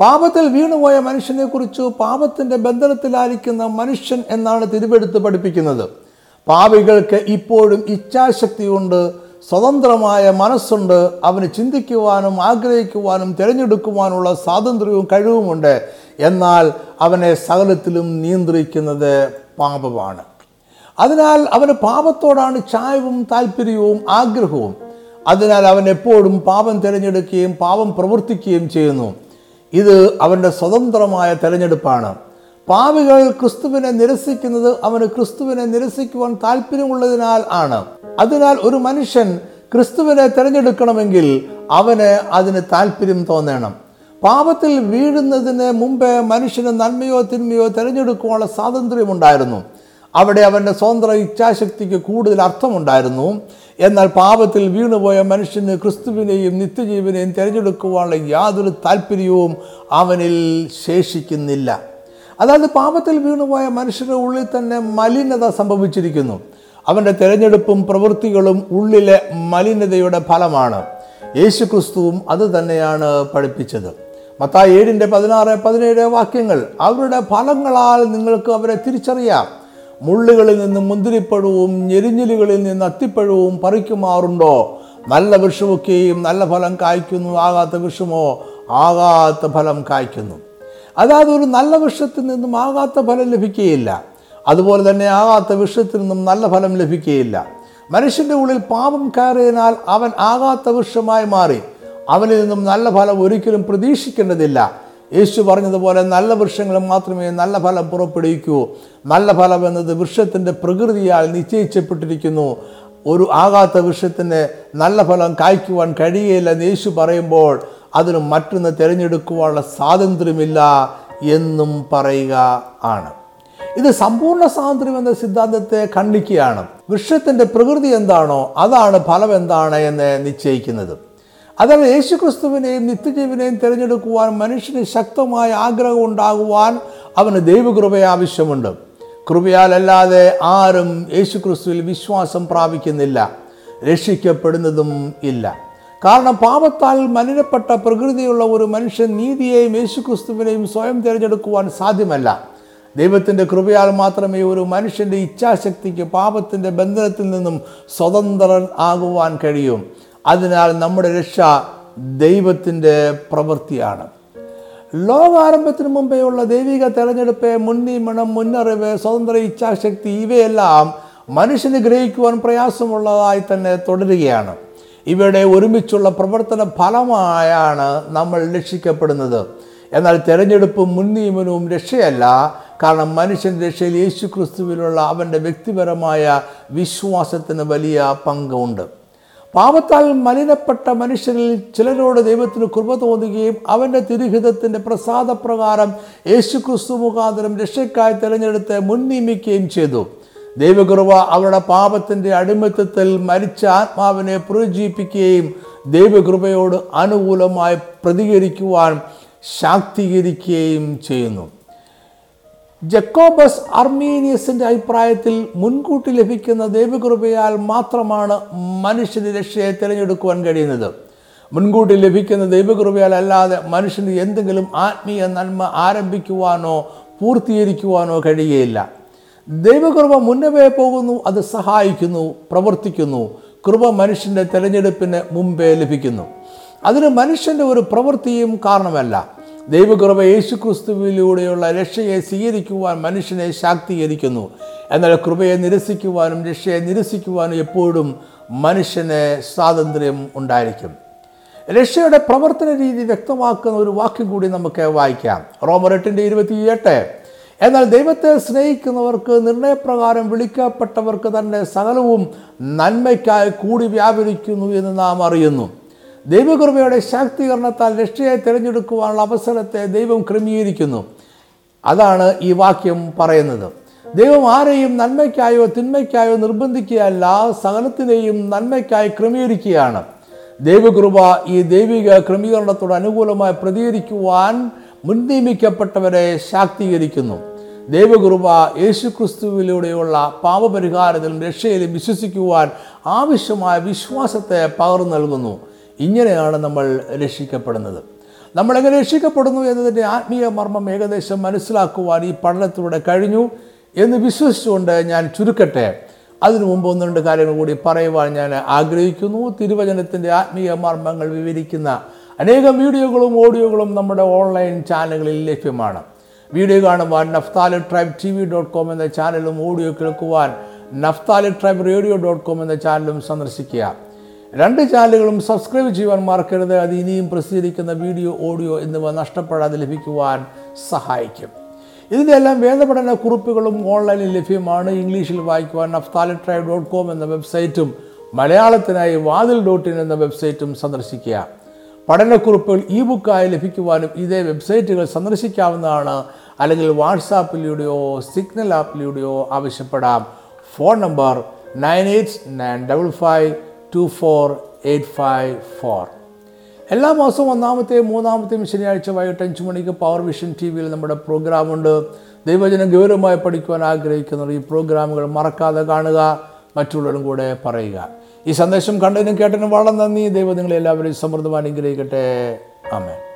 പാപത്തിൽ വീണുപോയ മനുഷ്യനെക്കുറിച്ച് പാപത്തിന്റെ ബന്ധനത്തിലായിരിക്കുന്ന മനുഷ്യൻ എന്നാണ് തിരുവെടുത്ത് പഠിപ്പിക്കുന്നത്. പാപികൾക്ക് ഇപ്പോഴും ഇച്ഛാശക്തിയുണ്ട് സ്വതന്ത്രമായ മനസ്സുണ്ട്. അവന് ചിന്തിക്കുവാനും ആഗ്രഹിക്കുവാനും തിരഞ്ഞെടുക്കുവാനുള്ള സ്വാതന്ത്ര്യവും കഴിവുമുണ്ട്. എന്നാൽ അവനെ സകലത്തിലും നിയന്ത്രിക്കുന്നത് പാപമാണ്. അതിനാൽ അവന് പാപത്തോടാണ് ചായവും താല്പര്യവും ആഗ്രഹവും. അതിനാൽ അവൻ എപ്പോഴും പാപം തിരഞ്ഞെടുക്കുകയും പാപം പ്രവർത്തിക്കുകയും ചെയ്യുന്നു. ഇത് അവന്റെ സ്വതന്ത്രമായ തിരഞ്ഞെടുപ്പാണ്. പാവികൾ ക്രിസ്തുവിനെ നിരസിക്കുന്നത് അവന് ക്രിസ്തുവിനെ നിരസിക്കുവാൻ താല്പര്യമുള്ളതിനാൽ ആണ്. അതിനാൽ ഒരു മനുഷ്യൻ ക്രിസ്തുവിനെ തിരഞ്ഞെടുക്കണമെങ്കിൽ അവന് അതിന് താല്പര്യം തോന്നണം. പാപത്തിൽ വീഴുന്നതിന് മുമ്പേ മനുഷ്യന് നന്മയോ തിന്മയോ തിരഞ്ഞെടുക്കുവാനുള്ള സ്വാതന്ത്ര്യമുണ്ടായിരുന്നു. അവിടെ അവന്റെ സ്വതന്ത്ര ഇച്ഛാശക്തിക്ക് കൂടുതൽ അർത്ഥമുണ്ടായിരുന്നു. എന്നാൽ പാപത്തിൽ വീണുപോയ മനുഷ്യന് ക്രിസ്തുവിനെയും നിത്യജീവനെയും തിരഞ്ഞെടുക്കുവാനുള്ള യാതൊരു താല്പര്യവും അവനിൽ ശേഷിക്കുന്നില്ല. അതായത് പാപത്തിൽ വീണുപോയ മനുഷ്യരുടെ ഉള്ളിൽ തന്നെ മലിനത സംഭവിച്ചിരിക്കുന്നു. അവന്റെ തിരഞ്ഞെടുപ്പും പ്രവൃത്തികളും ഉള്ളിലെ മലിനതയുടെ ഫലമാണ്. യേശു ക്രിസ്തുവും അത് തന്നെയാണ് പഠിപ്പിച്ചത്. മത്തായി ഏഴിന്റെ പതിനാറ് പതിനേഴ് വാക്യങ്ങൾ അവരുടെ ഫലങ്ങളാൽ നിങ്ങൾക്ക് അവരെ തിരിച്ചറിയാം. മുള്ളുകളിൽ നിന്ന് മുന്തിരിപ്പഴവും ഞെരിഞ്ഞിലുകളിൽ നിന്ന് അത്തിപ്പഴവും പറിക്കുമാറുണ്ടോ? നല്ല വൃക്ഷമൊക്കെയും നല്ല ഫലം കായ്ക്കുന്നു ആകാത്ത വൃക്ഷമോ? ആകാത്ത ഫലം കായ്ക്കുന്നു. അതായത് ഒരു നല്ല വൃക്ഷത്തിൽ നിന്നും ആകാത്ത ഫലം ലഭിക്കുകയില്ല. അതുപോലെ തന്നെ ആകാത്ത വൃക്ഷത്തിൽ നിന്നും നല്ല ഫലം ലഭിക്കുകയില്ല. മനുഷ്യന്റെ ഉള്ളിൽ പാപം കയറിയതിനാൽ അവൻ ആകാത്ത വൃക്ഷമായി മാറി. അവനിൽ നിന്നും നല്ല ഫലം ഒരിക്കലും പ്രതീക്ഷിക്കേണ്ടതില്ല. യേശു പറഞ്ഞതുപോലെ നല്ല വൃക്ഷങ്ങൾ മാത്രമേ നല്ല ഫലം പുറപ്പെടുവിക്കൂ. നല്ല ഫലം എന്നത് വൃക്ഷത്തിന്റെ പ്രകൃതിയാൽ നിശ്ചയിച്ചപ്പെട്ടിരിക്കുന്നു. ഒരു ആകാത്ത വൃക്ഷത്തിന് നല്ല ഫലം കായ്ക്കുവാൻ കഴിയുകയില്ലെന്ന് യേശു പറയുമ്പോൾ അതിന് മറ്റൊന്ന് തിരഞ്ഞെടുക്കുവാനുള്ള സ്വാതന്ത്ര്യമില്ല എന്നും പറയുക ആണ്. ഇത് സമ്പൂർണ സ്വാതന്ത്ര്യം എന്ന സിദ്ധാന്തത്തെ ഖണ്ഡിക്കുകയാണ്. വൃക്ഷത്തിന്റെ പ്രകൃതി എന്താണോ അതാണ് ഫലം എന്താണ് എന്ന് നിശ്ചയിക്കുന്നത്. അതായത് യേശുക്രിസ്തുവിനെയും നിത്യജീവനെയും തിരഞ്ഞെടുക്കുവാൻ മനുഷ്യന് ശക്തമായ ആഗ്രഹം ഉണ്ടാകുവാൻ അവന് ദൈവകൃപ ആവശ്യമുണ്ട്. കൃപയാലല്ലാതെ ആരും യേശുക്രിസ്തുവിൽ വിശ്വാസം പ്രാപിക്കുന്നില്ല. രക്ഷിക്കപ്പെടുന്നതും ഇല്ല. കാരണം പാപത്താൽ മലിനപ്പെട്ട പ്രകൃതിയുള്ള ഒരു മനുഷ്യൻ നീതിയെയും യേശുക്രിസ്തുവിനെയും സ്വയം തിരഞ്ഞെടുക്കുവാൻ സാധ്യമല്ല. ദൈവത്തിന്റെ കൃപയാൽ മാത്രമേ ഒരു മനുഷ്യന്റെ ഇച്ഛാശക്തിക്ക് പാപത്തിന്റെ ബന്ധനത്തിൽ നിന്നും സ്വതന്ത്രൻ ആകുവാൻ കഴിയും. അതിനാൽ നമ്മുടെ രക്ഷ ദൈവത്തിന്റെ പ്രവൃത്തിയാണ്. ലോകാരംഭത്തിന് മുമ്പേയുള്ള ദൈവിക തെരഞ്ഞെടുപ്പ് മുൻനിയമനം മുന്നറിവ് സ്വതന്ത്ര ഇച്ഛാശക്തി ഇവയെല്ലാം മനുഷ്യന് ഗ്രഹിക്കുവാൻ പ്രയാസമുള്ളതായി തന്നെ തുടരുകയാണ്. ഇവയുടെ ഒരുമിച്ചുള്ള പ്രവർത്തന ഫലമായാണ് നമ്മൾ രക്ഷിക്കപ്പെടുന്നത്. എന്നാൽ തിരഞ്ഞെടുപ്പും മുൻനിയമനവും രക്ഷയല്ല. കാരണം മനുഷ്യൻ രക്ഷയിൽ യേശു ക്രിസ്തുവിലുള്ള അവന്റെ വ്യക്തിപരമായ വിശ്വാസത്തിന് വലിയ പങ്കുണ്ട്. പാപത്താൽ മലിനപ്പെട്ട മനുഷ്യരിൽ ചിലരോട് ദൈവത്തിന് കൃപ തോന്നുകയും അവന്റെ തിരുഹിതത്തിന്റെ പ്രസാദപ്രകാരം യേശു ക്രിസ്തു മുഖാന്തരം രക്ഷയ്ക്കായി തിരഞ്ഞെടുത്ത് മുൻനിയമിക്കുകയും ചെയ്തു. ദൈവകൃപ അവരുടെ പാപത്തിന്റെ അടിമത്തത്തിൽ മരിച്ച ആത്മാവിനെ പുനരുജ്ജീവിപ്പിക്കുകയും ദൈവകൃപയോട് അനുകൂലമായി പ്രതികരിക്കുവാൻ ശാക്തീകരിക്കുകയും ചെയ്യുന്നു. ജക്കോബസ് അർമീനിയസിന്റെ അഭിപ്രായത്തിൽ മുൻകൂട്ടി ലഭിക്കുന്ന ദൈവകൃപയാൽ മാത്രമാണ് മനുഷ്യന് രക്ഷയെ തിരഞ്ഞെടുക്കുവാൻ കഴിയുന്നത്. മുൻകൂട്ടി ലഭിക്കുന്ന ദൈവകൃപയാൽ അല്ലാതെ മനുഷ്യന് എന്തെങ്കിലും ആത്മീയ നന്മ ആരംഭിക്കുവാനോ പൂർത്തീകരിക്കുവാനോ കഴിയുകയില്ല. ദൈവകൃപ മുന്നവേ പോകുന്നു അത് സഹായിക്കുന്നു പ്രവർത്തിക്കുന്നു. കൃപ മനുഷ്യന്റെ തിരഞ്ഞെടുപ്പിന് മുമ്പേ ലഭിക്കുന്നു. അതിന് മനുഷ്യന്റെ ഒരു പ്രവൃത്തിയും കാരണമല്ല. ദൈവകൃപ യേശുക്രിസ്തുവിലൂടെയുള്ള രക്ഷയെ സ്വീകരിക്കുവാൻ മനുഷ്യനെ ശാക്തീകരിക്കുന്നു. എന്നാൽ കൃപയെ നിരസിക്കുവാനും രക്ഷയെ നിരസിക്കുവാനും എപ്പോഴും മനുഷ്യന് സ്വാതന്ത്ര്യം ഉണ്ടായിരിക്കും. രക്ഷയുടെ പ്രവർത്തന രീതി വ്യക്തമാക്കുന്ന ഒരു വാക്യം കൂടി നമുക്ക് വായിക്കാം. റോമർ എട്ടിന്റെ എന്നാൽ ദൈവത്തെ സ്നേഹിക്കുന്നവർക്ക് നിർണയപ്രകാരം വിളിക്കപ്പെട്ടവർക്ക് തന്നെ സകലവും നന്മയ്ക്കായി കൂടി വ്യാപരിക്കുന്നു എന്ന് നാം അറിയുന്നു. ദൈവകൃപയുടെ ശാക്തീകരണത്താൽ രക്ഷയെ തിരഞ്ഞെടുക്കുവാനുള്ള അവസരത്തെ ദൈവം ക്രമീകരിക്കുന്നു. അതാണ് ഈ വാക്യം പറയുന്നത്. ദൈവം ആരെയും നന്മയ്ക്കായോ തിന്മയ്ക്കായോ നിർബന്ധിക്കുകയല്ല സകലത്തിനെയും നന്മയ്ക്കായി ക്രമീകരിക്കുകയാണ്. ദൈവകൃപ ഈ ദൈവിക ക്രമീകരണത്തോട് അനുകൂലമായി പ്രതികരിക്കുവാൻ മുൻനിയമിക്കപ്പെട്ടവരെ ശാക്തീകരിക്കുന്നു. ദൈവകൃപ യേശുക്രിസ്തുവിലൂടെയുള്ള പാപപരിഹാരത്തിലും രക്ഷയിലും വിശ്വസിക്കുവാൻ ആവശ്യമായ വിശ്വാസത്തെ പകർന്നു നൽകുന്നു. ഇങ്ങനെയാണ് നമ്മൾ രക്ഷിക്കപ്പെടുന്നത്. നമ്മളെങ്ങനെ രക്ഷിക്കപ്പെടുന്നു എന്നതിന്റെ ആത്മീയ മർമ്മം ഏകദേശം മനസ്സിലാക്കുവാൻ ഈ പഠനത്തിലൂടെ കഴിഞ്ഞു എന്ന് വിശ്വസിച്ചുകൊണ്ട് ഞാൻ ചുരുക്കട്ടെ. അതിനു മുമ്പ് ഒന്ന് രണ്ട് കാര്യങ്ങൾ കൂടി പറയുവാൻ ഞാൻ ആഗ്രഹിക്കുന്നു. തിരുവചനത്തിന്റെ ആത്മീയ മർമ്മങ്ങൾ വിവരിക്കുന്ന അനേകം വീഡിയോകളും ഓഡിയോകളും നമ്മുടെ ഓൺലൈൻ ചാനലുകളിൽ ലഭ്യമാണ്. വീഡിയോ കാണുവാൻ Naphtali tribe T V dot com എന്ന ചാനലും ഓഡിയോ കേൾക്കുവാൻ Naphtali tribe radio dot com എന്ന ചാനലും സന്ദർശിക്കുക. രണ്ട് ചാനലുകളും സബ്സ്ക്രൈബ് ചെയ്യുവാൻ മറക്കരുത്. അത് ഇനിയും പ്രസിദ്ധീകരിക്കുന്ന വീഡിയോ ഓഡിയോ എന്നിവ നഷ്ടപ്പെടാതെ ലഭിക്കുവാൻ സഹായിക്കും. ഇതിന്റെ എല്ലാം വേദപഠന കുറിപ്പുകളും ഓൺലൈനിൽ ലഭ്യമാണ്. ഇംഗ്ലീഷിൽ വായിക്കുവാൻ നഫ്താലി ട്രൈബ് ഡോട്ട് കോം എന്ന വെബ്സൈറ്റും മലയാളത്തിനായി വാതിൽ ഡോട്ട് ഇൻ എന്ന വെബ്സൈറ്റും സന്ദർശിക്കുക. പഠനക്കുറിപ്പുകൾ ഇ ബുക്കായി ലഭിക്കുവാനും ഇതേ വെബ്സൈറ്റുകൾ സന്ദർശിക്കാവുന്നതാണ് അല്ലെങ്കിൽ വാട്സാപ്പിലൂടെയോ സിഗ്നൽ ആപ്പിലൂടെയോ ആവശ്യപ്പെടാം. Phone number nine eight nine double five two four eight five four. എല്ലാ മാസവും ഒന്നാമത്തെയും മൂന്നാമത്തെയും ശനിയാഴ്ച വൈകിട്ട് അഞ്ച് മണിക്ക് പവർ വിഷൻ ടി വിയിൽ നമ്മുടെ പ്രോഗ്രാമുണ്ട് ദൈവജനം ഗൗരവമായി പഠിക്കുവാൻ ആഗ്രഹിക്കുന്നവർ ഈ പ്രോഗ്രാമുകൾ മറക്കാതെ കാണുക മറ്റുള്ളവരും കൂടെ പറയുക. ഈ സന്ദേശം കണ്ടതിനും കേട്ടതിനും വളരെ നന്ദി. ദൈവം നിങ്ങളെ എല്ലാവരെയും സമൃദ്ധമായി അനുഗ്രഹിക്കട്ടെ. ആമേൻ.